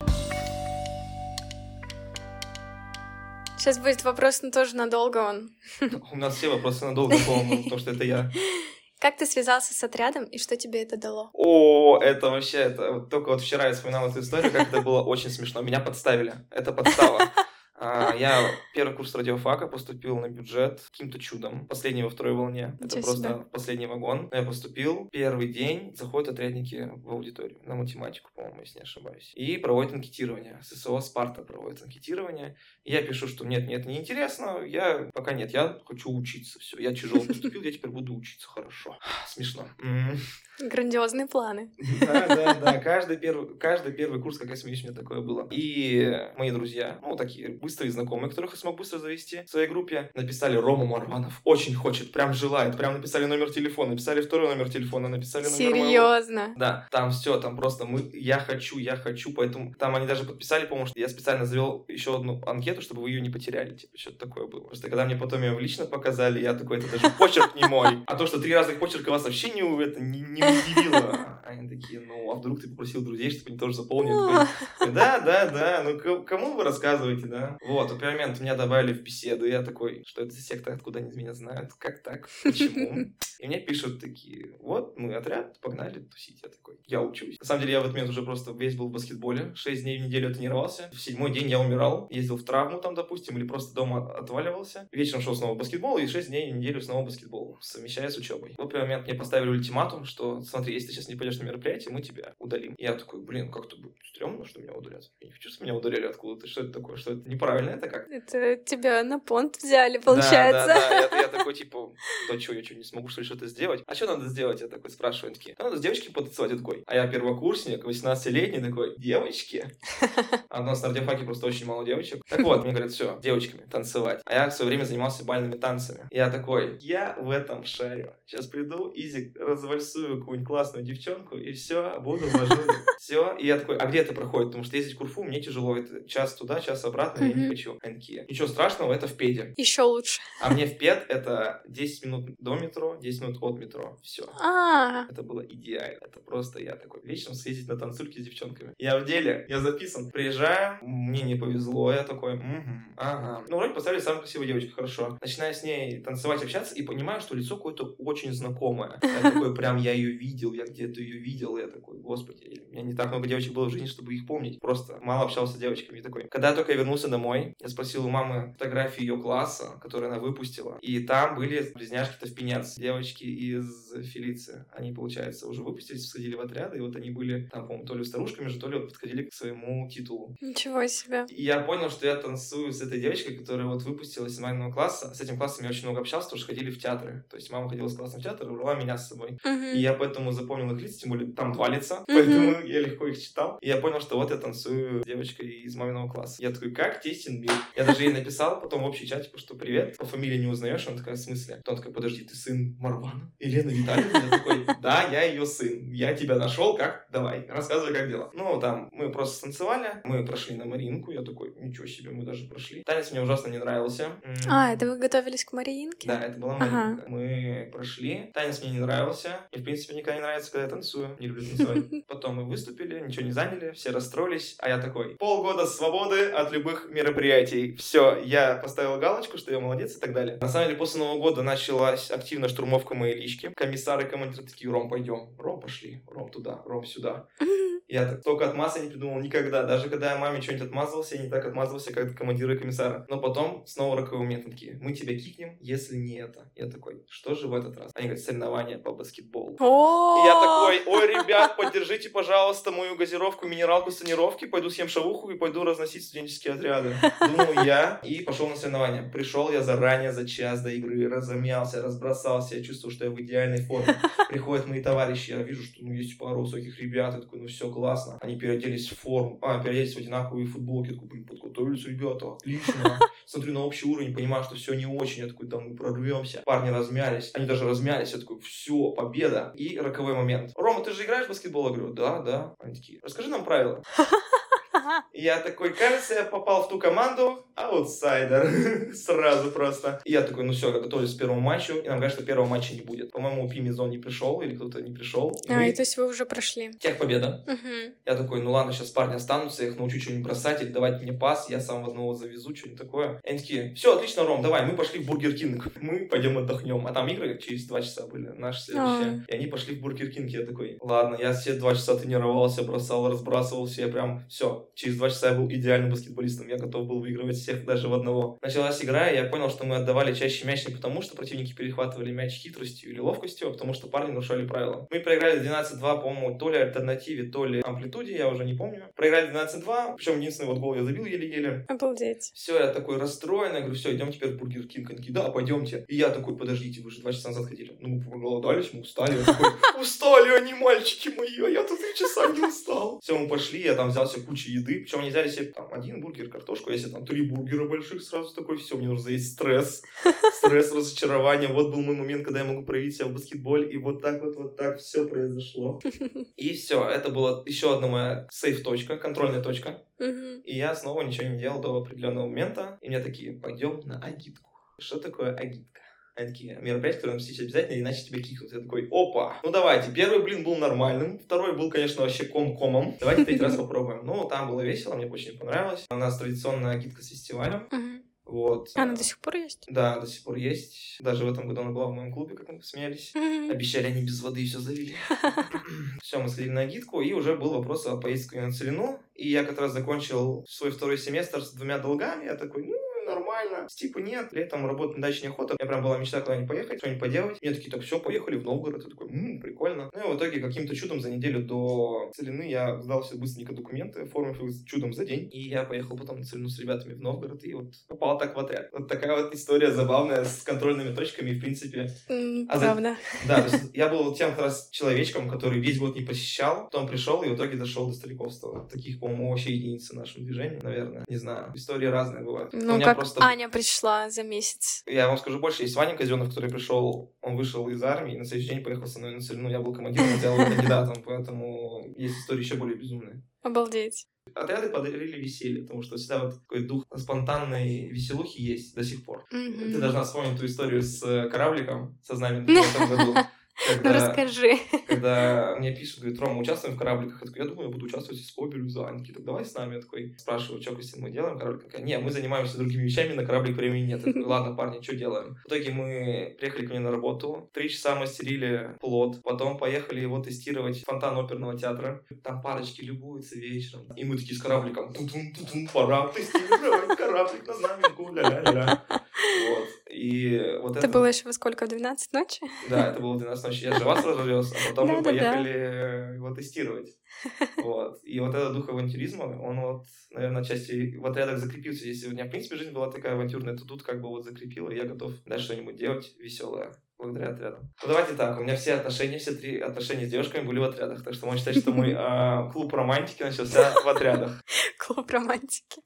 Сейчас будет вопрос, но тоже надолго он. У нас все вопросы надолго, по-моему, потому что это я. Как ты связался с отрядом и что тебе это дало? О, это вообще, это только вот вчера я вспоминал эту историю, как это было очень смешно. Меня подставили. Это подстава. А, я первый курс радиофака поступил на бюджет каким-то чудом. Последний во второй волне. Это просто последний вагон. Я поступил. Первый день заходят отрядники в аудиторию на математику, по-моему, если не ошибаюсь. И проводят анкетирование. ССО «Спарта» проводит анкетирование. И я пишу, что нет, нет, не интересно. Я пока нет, я хочу учиться. Все, я тяжело поступил, я теперь буду учиться хорошо. Смешно. Грандиозные планы. Да, да, да. Каждый первый, каждый первый курс, как я смеюсь, у меня такое было. И мои друзья, ну, такие быстрые знакомые, которых я смог быстро завести в своей группе, написали Рома Марванов. Очень хочет, прям желает. Прям написали номер телефона, написали второй номер телефона, написали номер Серьезно? Моего... Да, там все, там просто мы, я хочу, я хочу, поэтому там они даже подписали, по-моему, что я специально завел еще одну анкету, чтобы вы ее не потеряли. Типа, что-то такое было. Просто когда мне потом ее лично показали, я такой, это даже почерк не мой. А то, что три разных почерка вас вообще не, это не, не удивило. Они такие, ну, а вдруг ты попросил друзей, чтобы они тоже заполнили? Да, да, да, ну кому вы рассказываете, да? Вот, в меня добавили в беседу, я такой, что это за секта, откуда они меня знают, как так, почему? И мне пишут такие, вот, мы отряд, погнали тусить. Я такой, я учусь. На самом деле, я в этот момент уже просто весь был в баскетболе, шесть дней в неделю тренировался. В седьмой день я умирал, ездил в травму там, допустим, или просто дома отваливался. Вечером шел снова в баскетбол, и шесть дней в неделю снова в баскетбол, совмещая с учебой. В первый момент мне поставили ультиматум, что смотри, если ты сейчас не пойдешь на мероприятие, мы тебя удалим. Я такой, блин, как-то будет стрёмно, что меня удалят. Я не хочу, чтобы меня ударили откуда-то. Что это такое? Что это неправильно? Это как? Это тебя на понт взяли, получается. Да, да, да. Я, я такой, типа, да что, я что, не смогу что ли что-то сделать? А что надо сделать? Я такой спрашиваю. Они такие, надо с девочки потанцевать. Я такой, а я первокурсник, 18-летний, такой, девочки? А у нас на радиофаке просто очень мало девочек. Так вот, мне говорят, все, девочками танцевать. А я в свое время занимался бальными танцами. Я такой, я в этом шарю. Сейчас приду, изи, развальсую какую-нибудь классную девчонку, и все, буду в Все. И я такой, а где это проходит? Потому что ездить в Курфу мне тяжело. Это час туда, час обратно, я не хочу. Они ничего страшного, это в Педе. Еще лучше. А мне в Пед это 10 минут до метро, 10 минут от метро. Все. А. Это было идеально. Это просто я такой вечером съездить на танцульки с девчонками. Я в деле, я записан. Приезжаю, мне не повезло, я такой, угу, ага. Ну, вроде поставили самую красивую девочку, хорошо. Начинаю с ней танцевать, общаться и понимаю, что лицо какое-то очень знакомое. Я такой, прям, я ее видел, я где-то ее видел. Я такой, господи, у меня не так много девочек было в жизни, чтобы их помнить. Просто мало общался с девочками. такой. Когда я только вернулся домой, я спросил у мамы фотографии ее класса, которые она выпустила. И там были близняшки Тавпинец, девочки из Фелиции. Они, получается, уже выпустились, сходили в отряды, и вот они были там, по-моему, то ли старушками же, то ли вот подходили к своему титулу. Ничего себе. И я понял, что я танцую с этой девочкой, которая вот выпустилась из маминого класса. С этим классом я очень много общался, потому что ходили в театры. То есть мама ходила с классом в театр и брала меня с собой. Uh-huh. И я поэтому запомнил их лица, тем более там два лица, uh-huh. поэтому я легко их читал. И я понял, что вот я танцую с девочкой из маминого класса. Я такой, как тесен мир. Я даже ей написал потом в общий чат, типа, что привет, по фамилии не узнаешь? Она такая, в смысле? Потом такой, подожди, ты сын Марвана? Елена Витальевна? Я такой, да, я ее сын. Я тебя нашел, как? Давай, рассказывай, как дела. Ну, там, мы просто станцевали, мы прошли на Маринку, я такой, ничего себе, мы даже прошли. Танец мне ужасно не нравился. А, это вы готовились к Маринке? Да, это была Маринка. Ага. Мы прошли, танец мне не нравился, и, в принципе, никогда не нравится, когда я танцую, не люблю танцевать. Потом мы выступили, ничего не заняли, все расстроились, а я такой, полгода свободы от любых мероприятий. Все, я поставил галочку, что я молодец и так далее. На самом деле, после Нового года началась активная штурмовка моей лички. Комиссары и командиры такие, Ром, пойдем. Ром, пошли. Ром туда, Ром сюда. Я так только отмазы не придумал никогда. Даже когда я маме что-нибудь отмазывался, я не так отмазывался, как командиры и комиссара. Но потом снова роковой момент такие. Мы тебя кикнем, если не это. Я такой, что же в этот раз? Они говорят, соревнования по баскетболу. И я такой, ой, ребят, поддержите, пожалуйста, мою газировку, минералку с тренировки, пойду съем шавуху и пойду разносить студенческие отряды. Думаю я и пошел на соревнования. Пришел я заранее за час до игры, разомялся, разбросался, я чувствую, что я в идеальной форме. Приходят мои товарищи, я вижу, что ну, есть пару высоких ребят, я такой, ну все, классно. Они переоделись в форму, а, переоделись в одинаковые футболки, я такой, блин, подготовились ребята, отлично. Смотрю на общий уровень, понимаю, что все не очень, я такой, да, мы прорвемся. Парни размялись, они даже размялись, я такой, все, победа. И роковой момент. Рома, ты же играешь в баскетбол? Я говорю, да, да. Они такие, расскажи нам правила. Я такой, кажется, я попал в ту команду, аутсайдер. Сразу просто. И я такой, ну все, готовлюсь к первому матчу. И нам говорят, что первого матча не будет. По-моему, Пимизон не пришел, или кто-то не пришел. А, и то есть вы уже прошли. Техпобеда. Угу. Я такой, ну ладно, сейчас парни останутся, я их научу что-нибудь бросать или давать мне пас, я сам в одного завезу, что-нибудь такое. И они такие, все, отлично, Ром, давай, мы пошли в Бургер Кинг. Мы пойдем отдохнем. А там игры через два часа были, наши следующие. И они пошли в Бургер Кинг. Я такой, ладно, я все два часа тренировался, бросал, разбрасывался, я прям, все, через два часа я был идеальным баскетболистом, я готов был выигрывать всех даже в одного. Началась игра, и я понял, что мы отдавали чаще мяч не потому, что противники перехватывали мяч хитростью или ловкостью, а потому что парни нарушали правила. Мы проиграли 12-2, по-моему, то ли альтернативе, то ли амплитуде, я уже не помню. Проиграли 12-2, причем единственный вот гол я забил еле-еле. Обалдеть. Все, я такой расстроенный, говорю, все, идем теперь в Бургер Кинг. Они такие, да, пойдемте. И я такой, подождите, вы же два часа назад ходили. Ну, мы проголодались, мы устали. Я такой, устали они, мальчики мои, а я тут три часа не устал. Все, мы пошли, я там взял себе кучу еды. Причем они взяли себе там один бургер, картошку, себе там три бургера больших сразу такой, все, мне нужно заесть стресс. Стресс, разочарование. Вот был мой момент, когда я могу проявить себя в баскетболе. И вот так вот, вот так все произошло. И все, это была еще одна моя сейф-точка, контрольная точка. И я снова ничего не делал до определенного момента. И мне такие, пойдем на агитку. Что такое агитка? Они такие, мероприятие, которое нужно посетить обязательно, иначе тебя кикнут. Я такой, опа, ну давайте. Первый блин был нормальным, второй был, конечно, вообще ком-комом. Давайте третий раз попробуем. Ну, там было весело, мне очень понравилось. У нас традиционная агитка с фестивалем. Вот. Она до сих пор есть? Да, до сих пор есть. Даже в этом году она была в моем клубе, как мы посмеялись. Обещали они без воды все завели. Все, мы сходили на агитку, и уже был вопрос о поездке на Целину. И я как раз закончил свой второй семестр с двумя долгами. Я такой, ну, нормально. Типа нет, летом работать на даче неохота. Я прям была мечта куда-нибудь поехать, что-нибудь поделать. Мне такие, так все, поехали в Новгород. Я такой, ммм, прикольно. Ну и в итоге каким-то чудом за неделю до Целины я сдал все быстренько документы, оформив их чудом за день. И я поехал потом на Целину с ребятами в Новгород, и вот попал так в отряд. Вот такая вот история забавная с контрольными точками, и в принципе А за- Правда. да, то есть я был тем как раз человечком, который весь год не посещал, потом пришел и в итоге дошел до стариковства. Таких, по-моему, вообще единицы в нашем движении, наверное. Не знаю. Истории разные бывают. Ну, меня как просто... Аня пришла за месяц. Я вам скажу больше, есть Ваня Казенов, который пришел, он вышел из армии, и на следующий день поехал со мной на цель. Ну, я был командиром, был кандидатом, поэтому есть истории еще более безумные. Обалдеть. Отряды подарили веселье, потому что всегда вот такой дух спонтанной веселухи есть до сих пор. Мгм. Ты должна вспомнить ту историю с э, корабликом, со знаменем в этом году. Ну, Когда, расскажи. когда мне пишут, говорят, Рома, участвуем в корабликах. Я такой, я думаю, я буду участвовать с Кобелю за Аньки. Так давай с нами. Я такой спрашиваю, что, Кристина, мы делаем кораблик? Такая, не, мы занимаемся другими вещами, на кораблик времени нет. Я такой, ладно, парни, что делаем? В итоге мы приехали ко мне на работу, три часа мастерили плод, потом поехали его тестировать в фонтан оперного театра. Там парочки любуются вечером. И мы такие с корабликом, тун-тун, тун-тун, пора тестировать кораблик на знаменку, ля-ля-ля. Вот. И вот Это было еще во сколько? В 12 ночи? да, это было в 12 ночи. Я же вас развез, а потом мы поехали его тестировать. Вот. И вот этот дух авантюризма, он вот, наверное, отчасти в отрядах закрепился. Если у меня, в принципе, жизнь была такая авантюрная, то тут как бы вот закрепила, и я готов дальше что-нибудь делать веселое благодаря отрядам. Ну, давайте так, у меня все отношения, все три отношения с девушками были в отрядах, так что можно считать, что мой а, клуб романтики начался в отрядах. Клуб романтики.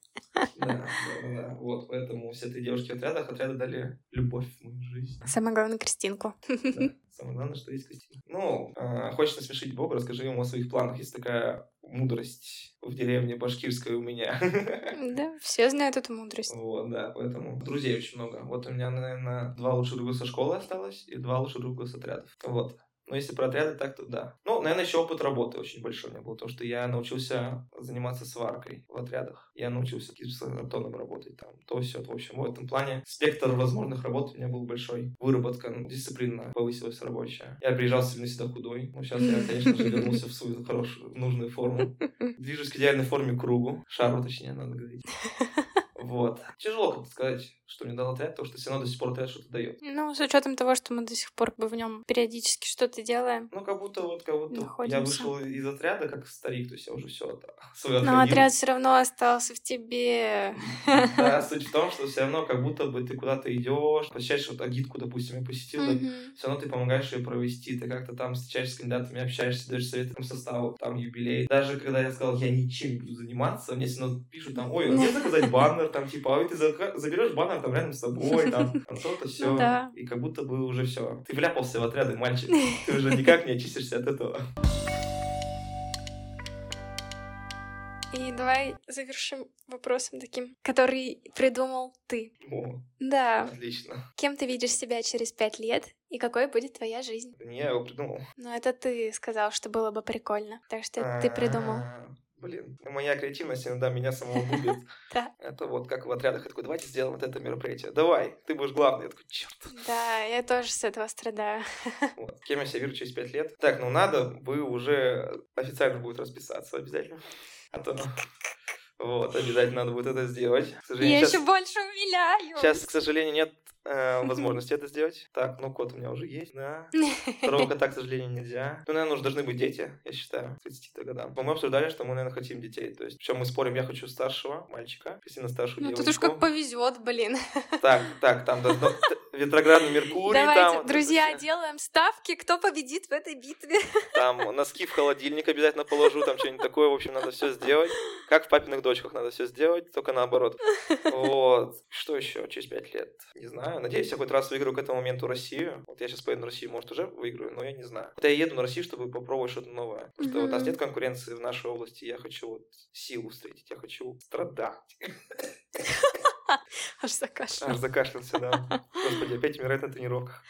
Да, да. Вот, поэтому все три девушки в отрядах, отряды дали любовь в мою жизнь. Самое главное, Кристинку. Да. Самое главное, что есть Кристина. Ну, э, хочешь насмешить Бога, расскажи ему о своих планах. Есть такая мудрость в деревне башкирской у меня. Да, все знают эту мудрость. Вот, да, поэтому друзей очень много. Вот у меня, наверное, два лучших друга со школы осталось и два лучших друга с отрядов. Вот. Но если про отряды, так то да. Ну, наверное, еще опыт работы очень большой у меня был, потому что я научился заниматься сваркой в отрядах. Я научился гипсокартоном работать там, то все. В общем, в этом плане спектр возможных работ у меня был большой. Выработка, ну, дисциплина повысилась рабочая. Я приезжал сильно всегда худой. Ну, сейчас я, конечно же, вернулся в свою хорошую, нужную форму. Движусь к идеальной форме кругу. Шару, точнее, надо говорить. Вот. Тяжело как-то сказать, что мне дал отряд, потому что все равно до сих пор отряд что-то дает. Ну, с учетом того, что мы до сих пор как бы в нем периодически что-то делаем. Ну, как будто вот, как будто я Находимся. вышел из отряда как старик, то есть я уже все свой Но отряд все равно остался в тебе. Да, суть в том, что все равно как будто бы ты куда-то идешь, посещаешь вот агитку, допустим, я посетил, все равно ты помогаешь ее провести, ты как-то там встречаешься с кандидатами, общаешься, даешь советы там составу, там юбилей. Даже когда я сказал, я ничем не буду заниматься, мне все равно пишут там, ой, а где заказать баннер, там типа, ой, ты заберешь баннер там рядом с собой, там, там то-то, все. Ну да. И как будто бы уже все. Ты вляпался в отряды, мальчик. Ты уже никак не очистишься от этого. И давай завершим вопросом таким, который придумал ты. О, Да. отлично. Кем ты видишь себя через пять лет и какой будет твоя жизнь? Не я его придумал. Ну, это ты сказал, что было бы прикольно. Так что ты придумал. Блин, моя креативность иногда меня самого губит. Это вот как в отрядах. Я такой, давайте сделаем вот это мероприятие. Давай, ты будешь главный. Я такой, черт. Да, я тоже с этого страдаю. Вот. Кем я себя вижу через пять лет? Так, ну надо бы уже официально будет расписаться обязательно. А то... Вот, обязательно надо будет это сделать. К сожалению, Я сейчас, еще больше умиляю. сейчас, к сожалению, нет возможности это сделать. Так, ну кот у меня уже есть, да. Второго кота, к сожалению, нельзя. Ну, наверное, уже должны быть дети, я считаю, к 30 годам. Мы обсуждали, что мы, наверное, хотим детей. То есть, причем мы спорим, я хочу старшего мальчика, Кристина старшую Ну, девочку. тут уж как повезет, блин. Так, так, там должно... Ретроградный Меркурий, Давайте, там... вот друзья, всё. делаем ставки, кто победит в этой битве. Там носки в холодильник обязательно положу, там что-нибудь такое, в общем, надо все сделать. Как в папиных дочках надо все сделать, только наоборот. Вот. Что еще через пять лет? Не знаю. Надеюсь, я хоть раз выиграю к этому моменту Россию. Вот я сейчас поеду на Россию, может, уже выиграю, но я не знаю. Хотя я еду на Россию, чтобы попробовать что-то новое. Потому что вот у нас нет конкуренции в нашей области. Я хочу вот силу встретить, я хочу страдать. Аж закашлял. Аж закашлялся, да. Господи, опять умирает на тренировках.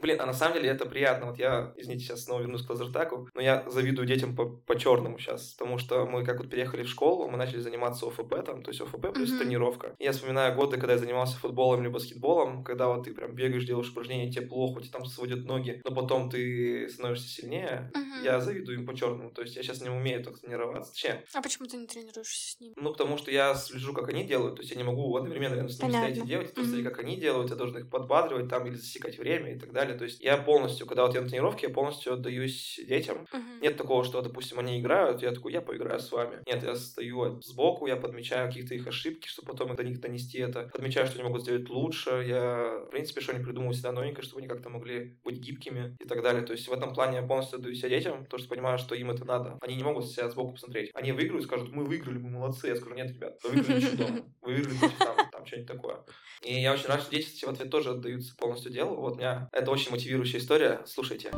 Блин, а на самом деле это приятно. Вот я, извините, сейчас снова вернусь к лазертаку, но я завидую детям по, черному сейчас, потому что мы как вот переехали в школу, мы начали заниматься ОФП там, то есть ОФП плюс Мгм. тренировка. Я вспоминаю годы, когда я занимался футболом или баскетболом, когда вот ты прям бегаешь, делаешь упражнения, тебе плохо, тебе там сводят ноги, но потом ты становишься сильнее. Мгм. Я завидую им по черному, то есть я сейчас не умею так тренироваться. Чем? А почему ты не тренируешься с ним? Ну, потому что я слежу, как они делают. То есть я не могу одновременно с ними стоять и Понятно. делать. То есть, Мгм. как они делают, я должен их подбадривать там или засекать время и так далее. То есть я полностью, когда вот я на тренировке, я полностью отдаюсь детям. Мгм. Нет такого, что, допустим, они играют, я такой, я поиграю с вами. Нет, я стою сбоку, я подмечаю какие-то их ошибки, чтобы потом до них донести это. Подмечаю, что они могут сделать лучше. Я, в принципе, что они придумываю всегда новенькое, чтобы они как-то могли быть гибкими и так далее. То есть в этом плане я полностью отдаю себя детям, потому что понимаю, что им это надо. Они не могут себя сбоку посмотреть. Они выиграют, скажут, мы выиграли, мы молодцы. Я скажу, нет, ребят, вы выиграли чудом. Вы выиграли там, что-нибудь такое. И я очень рад, что дети в ответ тоже отдаются полностью делу. Вот меня это очень мотивирующая история. Слушайте.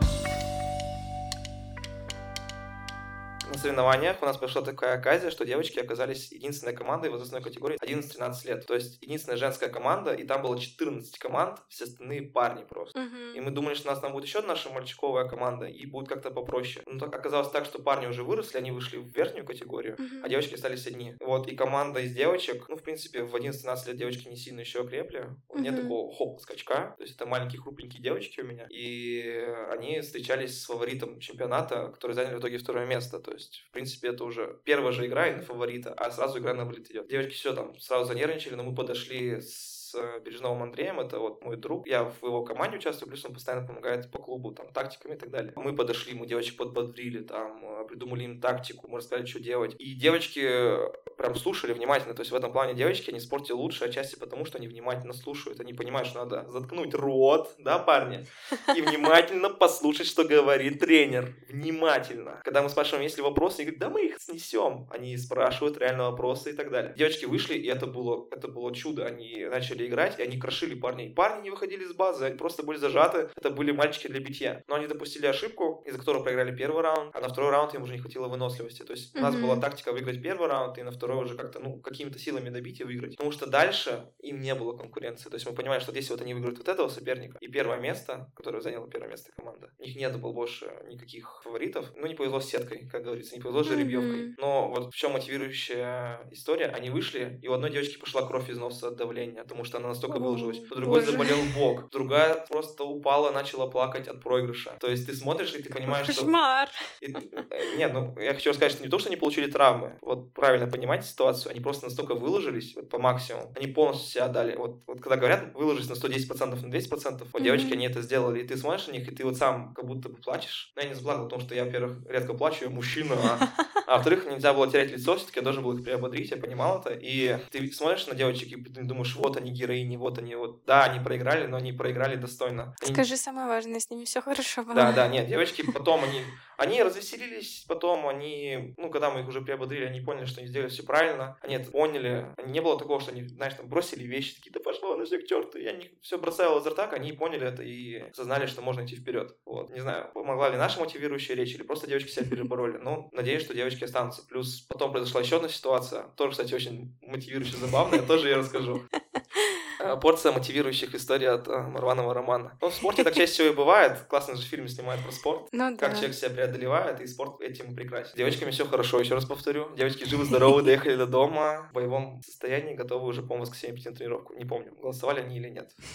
Соревнованиях у нас прошла такая оказия, что девочки оказались единственной командой в возрастной категории 11-13 лет. То есть единственная женская команда, и там было 14 команд, все остальные парни просто. Мгм. И мы думали, что у нас там будет еще наша мальчиковая команда, и будет как-то попроще. Но так оказалось так, что парни уже выросли, они вышли в верхнюю категорию, Мгм. а девочки остались одни. Вот, и команда из девочек, ну, в принципе, в 11-12 лет девочки не сильно еще окрепли. Нет Мгм. такого хоп-скачка. То есть это маленькие хрупенькие девочки у меня. И они встречались с фаворитом чемпионата, который заняли в итоге второе место. То есть, в принципе, это уже первая же игра и на фаворита, а сразу игра на вылет идет. Девочки все там сразу занервничали, но мы подошли с э, Бережновым Андреем, это вот мой друг, я в его команде участвую, плюс он постоянно помогает по клубу, там, тактиками и так далее. Мы подошли, мы девочек подбодрили, там, э, придумали им тактику, мы рассказали, что делать. И девочки э, прям слушали внимательно, то есть в этом плане девочки, они в спорте лучше, отчасти потому, что они внимательно слушают, они понимают, что надо заткнуть рот, да, парни, и внимательно послушать, что говорит тренер. Внимательно. Когда мы спрашиваем, есть ли вопросы, они говорят, да мы их снесем. Они спрашивают реально вопросы и так далее. Девочки вышли, и это было, это было чудо. Они начали играть, и они крошили парней. Парни не выходили из базы, они просто были зажаты. Это были мальчики для битья. Но они допустили ошибку, из-за которой проиграли первый раунд, а на второй раунд им уже не хватило выносливости. То есть у нас была тактика выиграть первый раунд, и на второй уже как-то, ну, какими-то силами добить и выиграть. Потому что дальше им не было конкуренции. То есть мы понимали, что если вот они выиграют вот этого соперника, и первое место, которое заняла первое место команда, у них нет было больше никаких фаворитов. Ну, не повезло с сеткой, как говорится, не повезло с жеребьевкой. Но вот в чем мотивирующая история, они вышли, и у одной девочки пошла кровь из носа от давления, потому что она настолько выложилась. У другой боже. заболел бок, другая просто упала, начала плакать от проигрыша. То есть ты смотришь, и ты понимаешь, что... Кошмар. И- э, Нет, ну я хочу сказать, что не то, что они получили травмы. Вот правильно понимаете ситуацию. Они просто настолько выложились вот, по максимуму. Они полностью себя отдали. Вот, вот когда говорят, выложись на 110%, на 200%, вот Мгм. девочки, они это сделали. И ты смотришь на них, и ты вот сам как будто бы плачешь. Но я не заплакал, потому что я, во-первых, редко плачу, я мужчина, а а во-вторых, нельзя было терять лицо, все-таки я должен был их приободрить, я понимал это. И ты смотришь на девочек и ты думаешь, вот они героини, вот они вот, да, они проиграли, но они проиграли достойно. Скажи самое важное, с ними все хорошо было. Да, да, нет, девочки потом они они развеселились, потом они, ну, когда мы их уже приободрили, они поняли, что они сделали все правильно, они это поняли. Не было такого, что они, знаешь, там бросили вещи, такие, да пошло на все к черту. Я не все бросал изо рта, они поняли это и осознали, что можно идти вперед. Вот. Не знаю, помогла ли наша мотивирующая речь, или просто девочки себя перебороли. Ну, надеюсь, что девочки останутся. Плюс потом произошла еще одна ситуация, тоже, кстати, очень мотивирующая, забавная, тоже я расскажу. Э, порция мотивирующих историй от э, Марванова романа. Ну, в спорте так чаще всего и бывает. Классно же фильмы снимают про спорт. Ну, как да. человек себя преодолевает, и спорт этим прекрасен. С девочками все хорошо, еще раз повторю. Девочки живы-здоровы, доехали до дома, в боевом состоянии, готовы уже, по-моему, воскресенье пойти на тренировку. Не помню, голосовали они или нет.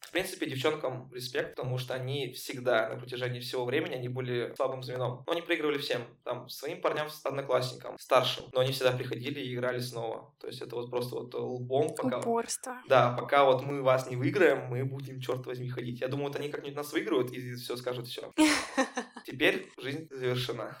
В принципе, девчонкам респект, потому что они всегда на протяжении всего времени, они были слабым звеном. Но они проигрывали всем. Там, своим парням, одноклассникам, старшим. Но они всегда приходили и играли снова. То есть это вот просто вот лбом пока... Упорство. Да, пока вот мы вас не выиграем, мы будем, черт возьми, ходить. Я думаю, вот они как-нибудь нас выиграют и все скажут, все. Теперь жизнь завершена.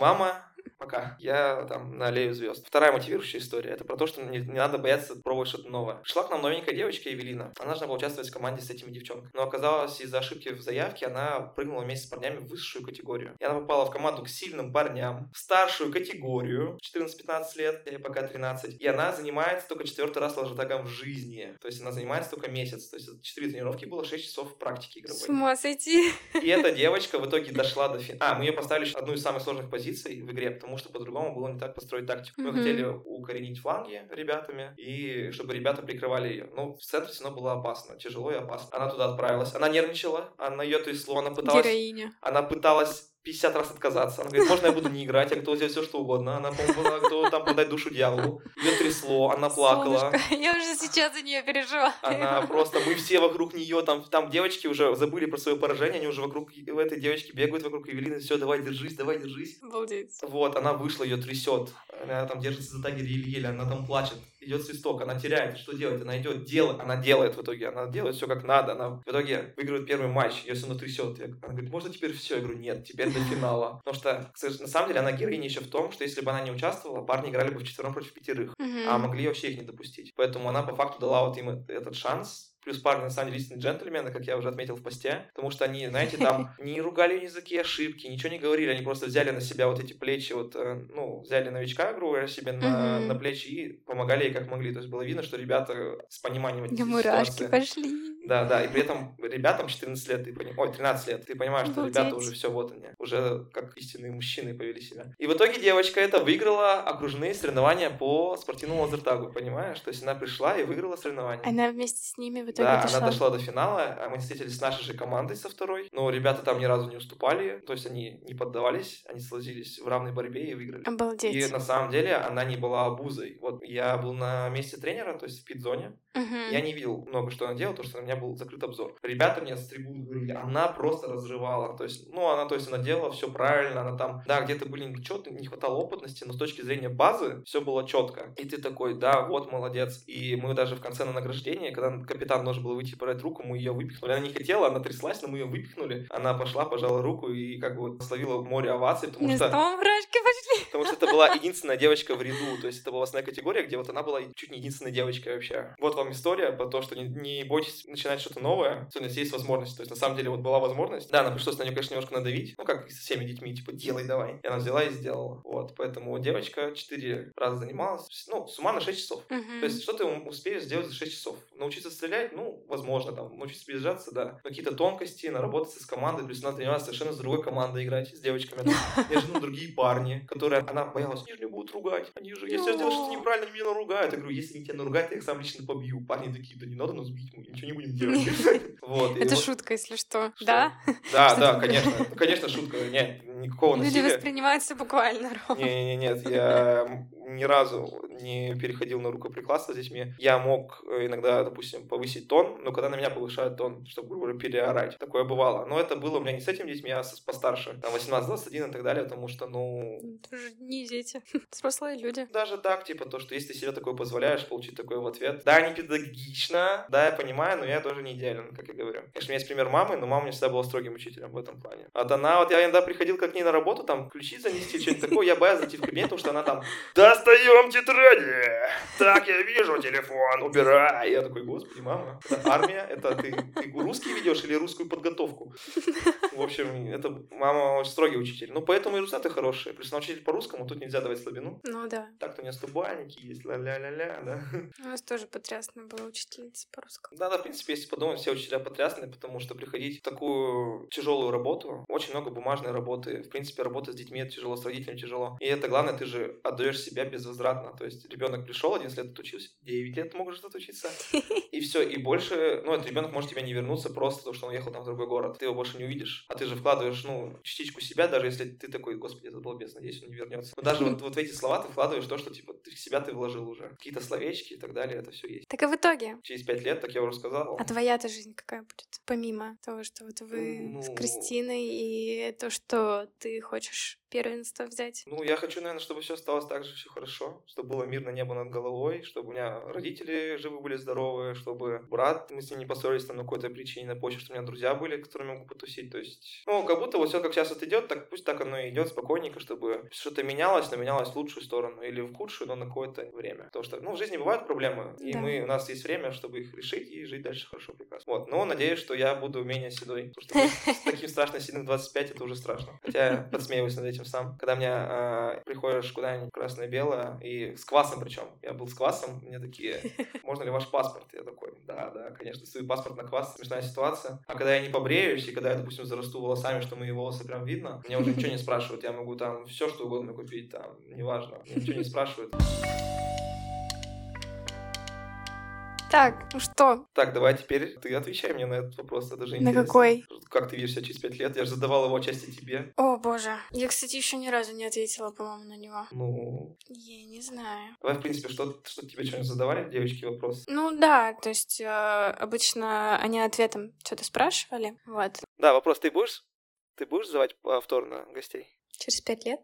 Мама пока. Я там на аллею звезд. Вторая мотивирующая история. Это про то, что не, не надо бояться пробовать что-то новое. Шла к нам новенькая девочка Евелина. Она должна была участвовать в команде с этими девчонками. Но оказалось, из-за ошибки в заявке она прыгнула вместе с парнями в высшую категорию. И она попала в команду к сильным парням, в старшую категорию, 14-15 лет, или пока 13. И она занимается только четвертый раз ложетагом в жизни. То есть она занимается только месяц. То есть 4 тренировки было 6 часов практики игровой. С ума сойти. И эта девочка в итоге дошла до финала. А, мы ее поставили одну из самых сложных позиций в игре, потому что по-другому было не так построить тактику. Мы Мгм. хотели укоренить фланги ребятами, и чтобы ребята прикрывали ее. Ну, в центре все равно было опасно, тяжело и опасно. Она туда отправилась. Она нервничала, она ее трясло, она пыталась... Героиня. Она пыталась 50 раз отказаться. Она говорит, можно я буду не играть, я готова сделать все, что угодно. Она, по-моему, была готова там продать душу дьяволу. Ее трясло, она плакала. Солнышко, Я уже сейчас за нее переживаю. Она просто, мы все вокруг нее, там, там девочки уже забыли про свое поражение, они уже вокруг этой девочки бегают вокруг Евелины, все, давай, держись, давай, держись. Обалдеть. Вот, она вышла, ее трясет, она там держится за тагер еле-еле, она там плачет, идет свисток, она теряет, что делать? Она идет, делает, она делает в итоге, она делает все как надо, она в итоге выигрывает первый матч, ее все равно трясет. Я- Она говорит, можно теперь все? Я говорю, нет, теперь до финала. Потому что, на самом деле, она героиня еще в том, что если бы она не участвовала, парни играли бы в четвером против пятерых а могли вообще их не допустить. Поэтому она по факту дала вот им этот шанс. Плюс парни, на самом деле, истинные джентльмены, как я уже отметил в посте, потому что они, знаете, там не ругали какие ошибки, ничего не говорили, они просто взяли на себя вот эти плечи, вот, э, ну, взяли новичка, грубо говоря, себе на, на плечи и помогали ей как могли. То есть было видно, что ребята с пониманием этой мурашки ситуации. пошли. Да, да, и при этом ребятам 14 лет, ты пони- ой, 13 лет, ты понимаешь, что ребята уже все, вот они, уже как истинные мужчины повели себя. И в итоге девочка эта выиграла окружные соревнования по спортивному лазертагу, понимаешь? То есть она пришла и выиграла соревнования. Она вместе с ними в итоге Да, дошла. она дошла до финала, а мы встретились с нашей же командой со второй, но ребята там ни разу не уступали, то есть они не поддавались, они сложились в равной борьбе и выиграли. И Обалдеть. на самом деле она не была обузой. Вот я был на месте тренера, то есть в пит-зоне, Мгм. я не видел много, что она делала, потому что у меня был закрыт обзор. Ребята мне с трибуны говорили, она просто разрывала. То есть, ну, она, то есть, она делала все правильно, она там, да, где-то были нечетные, не хватало опытности, но с точки зрения базы все было четко. И ты такой, да, вот, молодец. И мы даже в конце на награждении, когда капитан должен был выйти подать руку, мы ее выпихнули. Она не хотела, она тряслась, но мы ее выпихнули. Она пошла, пожала руку и как бы словила море оваций, потому что... снова мурашки пошли. Потому что это была единственная девочка в ряду. То есть это была основная категория, где вот она была чуть не единственной девочкой вообще. Вот вам история про то, что не, не бойтесь начинать что-то новое, особенно если есть возможность. То есть на самом деле вот была возможность. Да, нам пришлось на нее, конечно, немножко надавить. Ну, как со всеми детьми, типа, делай давай. И она взяла и сделала. Вот, поэтому девочка четыре раза занималась. Ну, суммарно 6 часов. Мгм. То есть, что ты успеешь сделать за 6 часов? Научиться стрелять? Ну, возможно, там, научиться приезжаться, да. Но какие-то тонкости, наработаться с командой, плюс она тренировалась совершенно с другой командой играть, с девочками. Между ну, другие парни, которые, она боялась, они же меня будут ругать. Они же, если я сделаю что-то неправильно, они меня наругают. Я говорю, если они тебя наругают, я их сам лично побью. Парни такие, да не надо нас бить, мы ничего не будем делать. Это шутка, если что. Да? Да, да, конечно. Конечно, шутка. Нет, никакого Люди насилия. воспринимают все буквально, Ром. Не, не, нет, я ни разу не переходил на рукоприкладство с детьми. Я мог э, иногда, допустим, повысить тон, но когда на меня повышают тон, чтобы, грубо говоря, переорать. Такое бывало. Но это было у меня не с этими детьми, а с постарше. Там 18-21 и так далее, потому что, ну, Это же не дети. Взрослые люди. даже так, типа, то, что если ты себе такое позволяешь, получить такое в ответ. Да, не педагогично, да, я понимаю, но я тоже не идеален, как я говорю. Конечно, у меня есть пример мамы, но мама мне всегда была строгим учителем в этом плане. Вот она, вот я иногда приходил как к ней на работу, там, ключи занести, что-нибудь такое, я боялся зайти в кабинет, потому что она там, достаем тетрадь, Дядя, так я вижу телефон, убирай. Я такой, господи, мама, это армия, это ты, ты русский ведешь или русскую подготовку? В общем, это мама очень строгий учитель. Ну, поэтому и результаты хорошие. Плюс на учитель по-русскому, тут нельзя давать слабину. Ну да. Так-то у меня стубальники есть, ля-ля-ля-ля, да. У нас тоже потрясная была учительница по-русскому. Да, да, в принципе, если подумать, все учителя потрясные, потому что приходить в такую тяжелую работу, очень много бумажной работы. В принципе, работа с детьми это тяжело, с родителями тяжело. И это главное, ты же отдаешь себя безвозвратно. То есть ребенок пришел, 11 лет отучился, 9 лет можешь отучиться, и все, и больше, ну, этот ребенок может тебя не вернуться просто потому, что он уехал там в другой город. Ты его больше не увидишь. А ты же вкладываешь, ну, частичку себя, даже если ты такой, господи, это балбес, надеюсь, он не вернется. Но даже вот, вот в эти слова ты вкладываешь то, что, типа, ты в себя ты вложил уже. Какие-то словечки и так далее, это все есть. Так и в итоге. Через пять лет, так я уже сказал. А твоя-то жизнь какая будет? Помимо того, что вот вы Ну, с Кристиной и то, что ты хочешь первенство взять. Ну, я хочу, наверное, чтобы все осталось так же, все хорошо, чтобы было мирно небо над головой, чтобы у меня родители живы были, здоровые, чтобы брат, мы с ним не поссорились там на какой-то причине, на почве, что у меня друзья были, которыми могу потусить, то есть, ну, как будто вот все как сейчас вот идет, так пусть так оно и идет спокойненько, чтобы что-то менялось, но менялось в лучшую сторону или в худшую, но на какое-то время. Потому что, ну, в жизни бывают проблемы, и Да. мы, у нас есть время, чтобы их решить и жить дальше хорошо, прекрасно. Вот, но надеюсь, что я буду менее седой, потому что быть таким страшно сильным 25 это уже страшно. Хотя я подсмеиваюсь над этим сам. Когда мне а, приходишь куда-нибудь красное-белое, и с квасом причем. Я был с квасом, мне такие, можно ли ваш паспорт? Я такой, да, да, конечно, свой паспорт на квас, смешная ситуация. А когда я не побреюсь, и когда я, допустим, зарасту волосами, что мои волосы прям видно, мне уже ничего не спрашивают, я могу там все что угодно купить, там, неважно, мне ничего не спрашивают. Так, ну что, Так, давай теперь ты отвечай мне на этот вопрос, это же на интересно. какой? Как ты видишь себя через пять лет? Я же задавал его отчасти тебе. О, боже. Я, кстати, еще ни разу не ответила, по-моему, на него. Ну, Я не знаю. давай, в принципе, что, что тебе что-нибудь задавали, девочки, вопрос? Ну да, то есть э, обычно они ответом что-то спрашивали. Вот. Да, вопрос, ты будешь? Ты будешь звать повторно гостей? Через пять лет.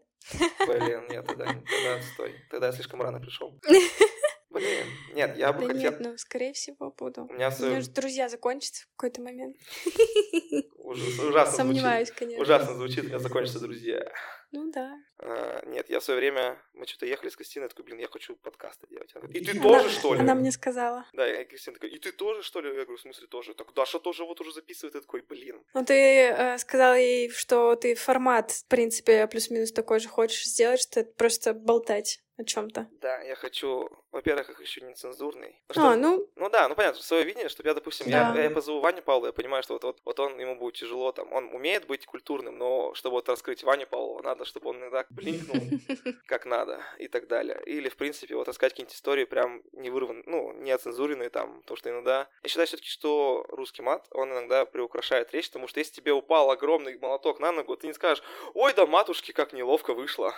Блин, нет, тогда, тогда стой. Тогда я слишком рано пришел. Блин, нет, я бы Да хотел... нет, ну, скорее всего, буду. У меня У всё меня же друзья закончатся в какой-то момент. ужас- ужасно Сомневаюсь, звучит. конечно. Ужасно звучит, у меня закончатся друзья. Ну да. А, нет, я в свое время, мы что-то ехали с Кристиной, такой, блин, я хочу подкасты делать. Она говорит, и ты Она- тоже, что ли? Она мне сказала. Да, и Кристина такая, и ты тоже, что ли? Я говорю, в смысле тоже? Так Даша тоже вот уже записывает, я такой, блин. Ну, ты э, сказала ей, что ты формат, в принципе, плюс-минус такой же хочешь сделать, что это просто болтать о чем-то. Да, я хочу, во-первых, я хочу нецензурный. А, Что- ну, Ну да, ну понятно, свое видение, чтобы я, допустим, я, Да. я позову Ваню Павлова, я понимаю, что вот, вот, вот он, ему будет тяжело, там, он умеет быть культурным, но чтобы вот раскрыть Ваню Павлова, надо, чтобы он иногда блинкнул как надо и так далее. Или, в принципе, вот рассказать какие-нибудь истории прям не вырванные, ну, не оцензуренные там, то, что иногда... Я считаю все-таки, что русский мат, он иногда приукрашает речь, потому что если тебе упал огромный молоток на ногу, ты не скажешь, ой, да матушки, как неловко вышло.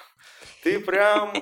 Ты прям...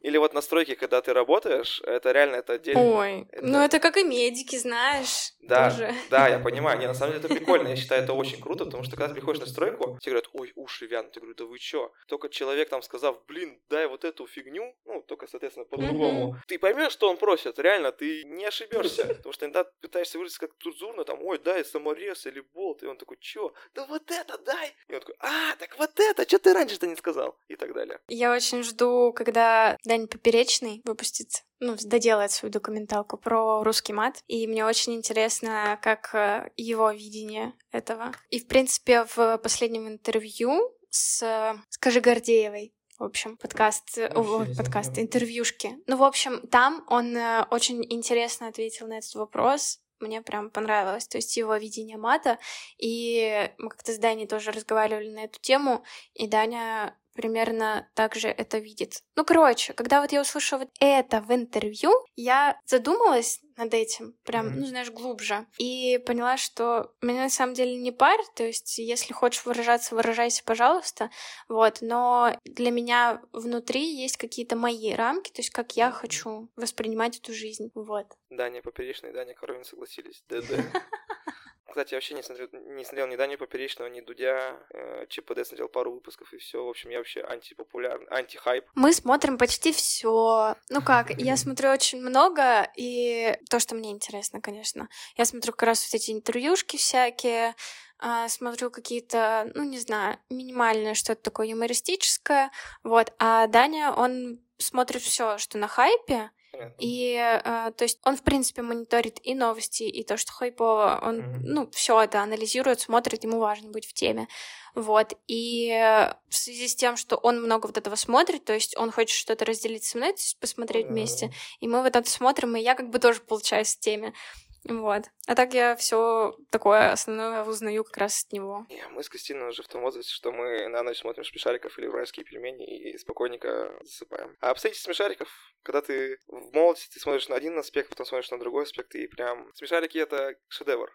Или вот на стройке, когда ты работаешь, это реально это отдельно. ой, это- ну это как и медики, знаешь. Да, тоже. да, я понимаю. Не, на самом деле это прикольно. Я считаю, это очень круто, потому что когда ты приходишь на стройку, тебе говорят, ой, уши вянут. Я говорю, да вы чё? Только человек там сказав, блин, дай вот эту фигню, ну, только, соответственно, по-другому. Ты поймешь, что он просит. Реально, ты не ошибешься. Потому что иногда пытаешься выразить как цензурно, там, ой, дай саморез или болт. И он такой, чё? Да вот это дай! И он такой, а, так вот это, что ты раньше-то не сказал? И так далее. Я очень жду, когда Дань Поперечный выпустит, ну, доделает свою документалку про русский мат. И мне очень интересно, как э, его видение этого. И, в принципе, в последнем интервью с, э, скажи, Гордеевой, в общем, подкаст, э, не подкаст, интервьюшки. Ну, в общем, там он очень интересно ответил на этот вопрос. Мне прям понравилось, то есть его видение мата. И мы как-то с Даней тоже разговаривали на эту тему, и Даня примерно так же это видит. Ну, короче, когда вот я услышала вот это в интервью, я задумалась над этим, прям, Мгм. ну, знаешь, глубже, и поняла, что меня на самом деле не парит, то есть если хочешь выражаться, выражайся, пожалуйста, вот, но для меня внутри есть какие-то мои рамки, то есть как я хочу воспринимать эту жизнь, вот. Даня Поперечный и Даня Коровин согласились. ДД. Кстати, я вообще не смотрел, не смотрел ни Даню Поперечного, ни Дудя. Э, ЧПД смотрел пару выпусков, и все. В общем, я вообще антипопулярный, антихайп. Мы смотрим почти все. Ну как, я смотрю очень много, и то, что мне интересно, конечно. Я смотрю как раз вот эти интервьюшки всякие, а, смотрю какие-то, ну не знаю, минимальное что-то такое юмористическое, вот. А Даня, он смотрит все, что на хайпе, и, э, то есть, он, в принципе, мониторит и новости, и то, что хайпово, он, mm-hmm. ну, все это анализирует, смотрит, ему важно быть в теме. Вот, и в связи с тем, что он много вот этого смотрит, то есть он хочет что-то разделить со мной, то есть посмотреть mm-hmm. вместе, и мы вот это смотрим, и я как бы тоже получаюсь в теме. Вот. А так я все такое основное узнаю как раз от него. Не, мы с Кристиной уже в том возрасте, что мы на ночь смотрим смешариков или уральские пельмени и спокойненько засыпаем. А обстоятельства смешариков, когда ты в молодости ты смотришь на один аспект, потом смотришь на другой аспект, и прям смешарики — это шедевр.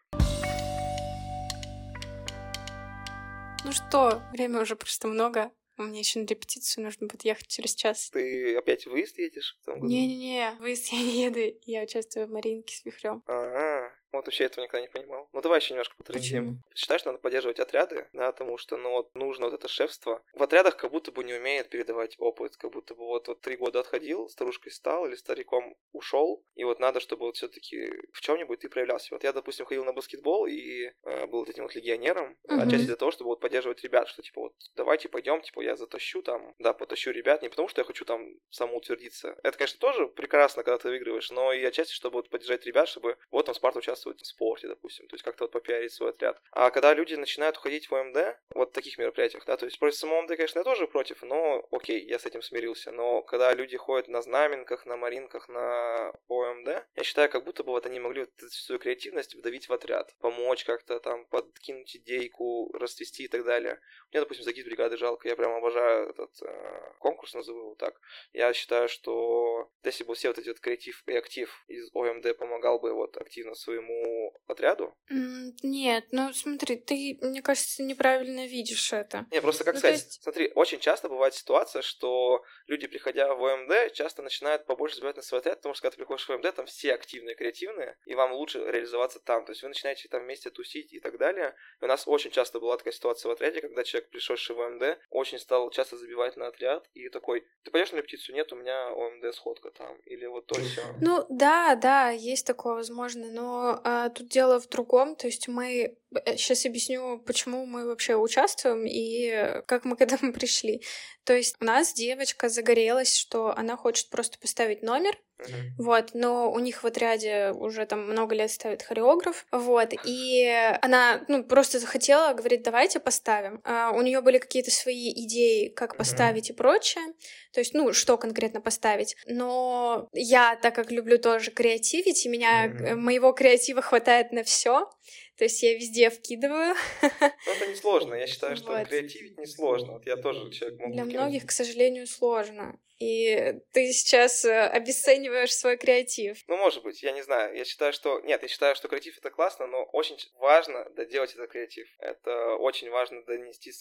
Ну что, время уже просто много. Меня еще на репетицию нужно будет ехать через час. Ты опять выезд едешь? Не-не-не, выезд я не еду. Я участвую в Маринке с Вихрем. А-а. Вот вообще этого никогда не понимал. Ну давай еще немножко потрендим. Считаешь, надо поддерживать отряды, да, потому что, ну вот, нужно вот это шефство. В отрядах как будто бы не умеет передавать опыт, как будто бы вот, вот три года отходил, старушкой стал или стариком ушел, и вот надо, чтобы вот все-таки в чем-нибудь ты проявлялся. Вот я, допустим, ходил на баскетбол и э, был вот этим вот легионером, mm-hmm. отчасти для того, чтобы вот поддерживать ребят, что типа вот давайте пойдем, типа я затащу там, да, потащу ребят, не потому что я хочу там самоутвердиться. Это, конечно, тоже прекрасно, когда ты выигрываешь, но и отчасти, чтобы вот поддержать ребят, чтобы вот там Спарта участвовать в спорте, допустим, то есть как-то вот попиарить свой отряд. А когда люди начинают уходить в ОМД, вот в таких мероприятиях, да, то есть против самого ОМД, конечно, я тоже против, но окей, я с этим смирился. Но когда люди ходят на знаменках, на маринках, на ОМД, я считаю, как будто бы вот они могли вот свою креативность вдавить в отряд, помочь как-то там, подкинуть идейку, расцвести и так далее. Мне, допустим, загид бригады жалко, я прям обожаю этот э, конкурс, назову его так. Я считаю, что если бы все вот эти вот креатив и актив из ОМД помогал бы вот активно своему отряду? Нет, ну смотри, ты, мне кажется, неправильно видишь это. Не, просто как ну, сказать, есть... смотри, очень часто бывает ситуация, что люди, приходя в ОМД, часто начинают побольше забивать на свой отряд, потому что когда ты приходишь в ОМД, там все активные, креативные, и вам лучше реализоваться там. То есть вы начинаете там вместе тусить и так далее. И у нас очень часто была такая ситуация в отряде, когда человек, пришедший в ОМД, очень стал часто забивать на отряд, и такой, ты пойдешь на репетицию? Нет, у меня ОМД сходка там, или вот то все. Ну да, да, есть такое возможно, но а, тут дело в другом, то есть мы сейчас э, объясню, почему мы вообще участвуем и как мы к этому пришли. То есть у нас девочка загорелась, что она хочет просто поставить номер, Uh-huh. Вот, но у них в отряде уже там много лет ставит хореограф, вот, и она, ну, просто захотела, говорит, давайте поставим. А у нее были какие-то свои идеи, как поставить uh-huh. и прочее, то есть, ну, что конкретно поставить. Но я, так как люблю тоже креативить, и меня, uh-huh. моего креатива хватает на все, то есть я везде вкидываю. Ну, это несложно. Я считаю, что вот. креативить несложно. Вот я тоже человек могу Для многих, к сожалению, сложно. И ты сейчас э, обесцениваешь свой креатив. Ну, может быть, я не знаю. Я считаю, что... Нет, я считаю, что креатив — это классно, но очень важно доделать этот креатив. Это очень важно донести...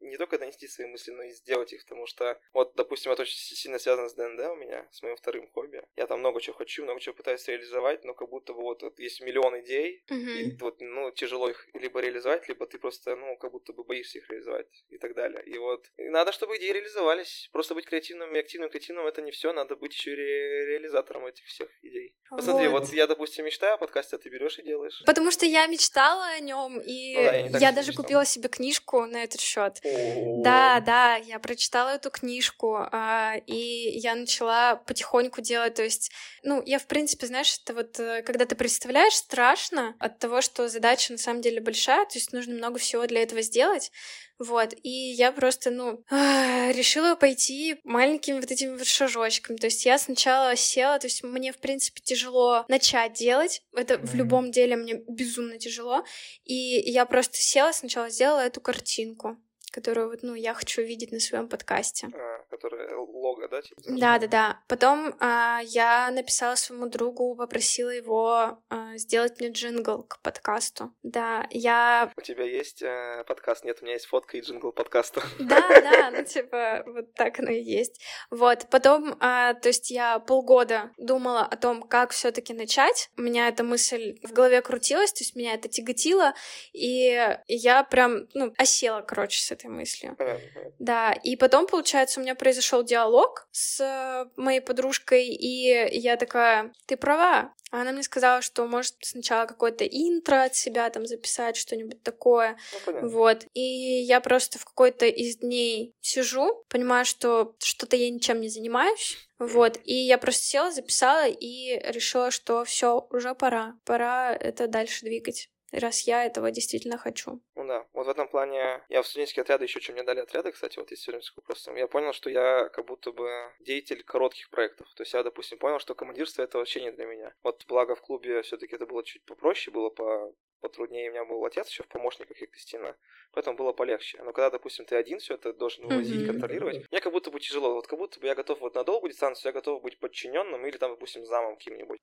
Не только донести свои мысли, но и сделать их, потому что... Вот, допустим, это очень сильно связано с ДНД у меня, с моим вторым хобби. Я там много чего хочу, много чего пытаюсь реализовать, но как будто бы вот, вот есть миллион идей, mm-hmm. и вот, ну, тяжело их либо реализовать, либо ты просто, ну, как будто бы боишься их реализовать и так далее. И вот и надо, чтобы идеи реализовались. Просто быть креативным и активным креативным это не все, надо быть еще ре- реализатором этих всех идей. Посмотри, вот. вот я, допустим, мечтаю о подкасте, а ты берешь и делаешь. Потому что я мечтала о нем, и ну, да, я, я даже мечтал. купила себе книжку на этот счет. Да, да, я прочитала эту книжку, а, и я начала потихоньку делать, то есть, ну, я, в принципе, знаешь, это вот, э, когда ты представляешь, страшно от того, что задача на самом деле большая, то есть нужно много всего для этого сделать, вот, и я просто, ну, решила пойти маленькими вот этими вот шажочками. То есть я сначала села, то есть мне, в принципе, тяжело начать делать. Это mm-hmm. в любом деле мне безумно тяжело. И я просто села, сначала сделала эту картинку которую вот, ну, я хочу видеть на своем подкасте. А, которая лого, да? Типа, да, да, да. Потом а, я написала своему другу, попросила его а, сделать мне джингл к подкасту. Да, я... У тебя есть а, подкаст? Нет, у меня есть фотка и джингл подкаста. Да, да, ну, типа, вот так оно и есть. Вот, потом, а, то есть я полгода думала о том, как все таки начать. У меня эта мысль в голове крутилась, то есть меня это тяготило, и я прям, ну, осела, короче, с этой мыслью. Понятно, понятно. Да, и потом, получается, у меня произошел диалог с э, моей подружкой, и я такая, ты права. А она мне сказала, что может сначала какое-то интро от себя там записать, что-нибудь такое. Ну, понятно. Вот. И я просто в какой-то из дней сижу, понимаю, что что-то я ничем не занимаюсь. Вот. И я просто села, записала и решила, что все, уже пора. Пора это дальше двигать раз я этого действительно хочу. Ну да, вот в этом плане я в студенческие отряды еще что мне дали отряды, кстати, вот из студенческого просто. Я понял, что я как будто бы деятель коротких проектов. То есть я, допустим, понял, что командирство это вообще не для меня. Вот благо в клубе все-таки это было чуть попроще, было по потруднее. У меня был отец еще в помощниках Кристина, поэтому было полегче. Но когда, допустим, ты один все это должен вывозить, Мгм. контролировать, мне как будто бы тяжело. Вот как будто бы я готов вот на долгую дистанцию, я готов быть подчиненным или там, допустим, замом кем-нибудь.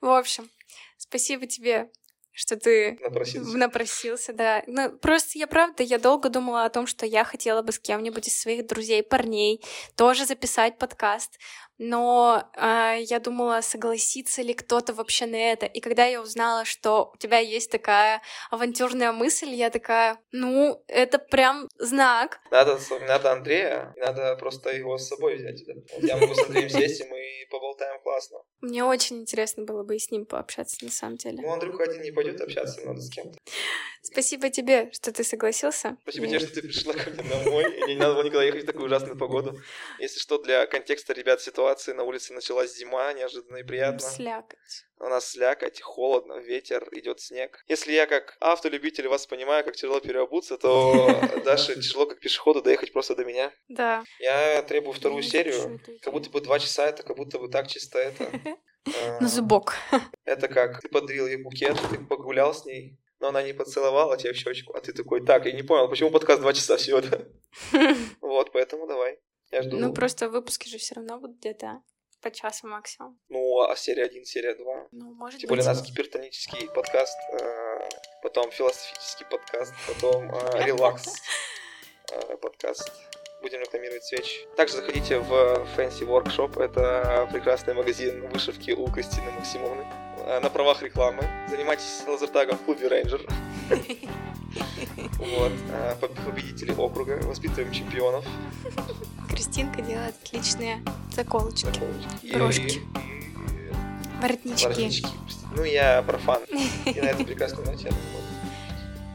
В общем, спасибо тебе, что ты Напроситься. напросился, да. Ну, просто я правда, я долго думала о том, что я хотела бы с кем-нибудь из своих друзей, парней, тоже записать подкаст. Но а, я думала, согласится ли кто-то вообще на это. И когда я узнала, что у тебя есть такая авантюрная мысль, я такая, ну, это прям знак. Надо, надо Андрея, надо просто его с собой взять. да. Я могу с Андреем сесть, и мы поболтаем классно. Мне очень интересно было бы и с ним пообщаться, на самом деле. Ну, Андрюха один не пойдет общаться, надо с кем-то. Спасибо тебе, что ты согласился. Спасибо И- тебе, что ты пришла ко мне домой, и не надо было никуда ехать в такую ужасную погоду. Если что, для контекста, ребят, ситуации, на улице началась зима, неожиданно и приятно. Слякоть. У нас слякоть, холодно, ветер, идет снег. Если я как автолюбитель вас понимаю, как тяжело переобуться, то Даше тяжело как пешеходу доехать просто до меня. Да. Я требую вторую серию. Как будто бы два часа, это как будто бы так чисто это. На зубок. Это как ты подарил ей букет, ты погулял с ней, но она не поцеловала тебя в щечку, а ты такой, так, я не понял, почему подкаст два часа всего да? Вот, поэтому давай. Я жду. Ну, просто выпуски же все равно будут где-то по часу максимум. Ну, а серия 1, серия 2. Ну, может Тем быть. более у нас гипертонический подкаст, э, потом философический подкаст, потом э, релакс э, подкаст. Будем рекламировать свечи. Также заходите в Fancy Workshop. Это прекрасный магазин вышивки у Кристины Максимовны. На правах рекламы. Занимайтесь лазертагом в клубе Рейнджер. Вот. Э, поб- Победители округа. Воспитываем чемпионов. Кристинка делает отличные заколочки, Заколочки. Брошки. и- и воротнички. воротнички. Ну, я профан. И на этой прекрасной ноте.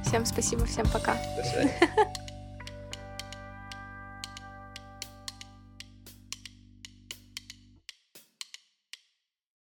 Всем спасибо, всем пока. До свидания.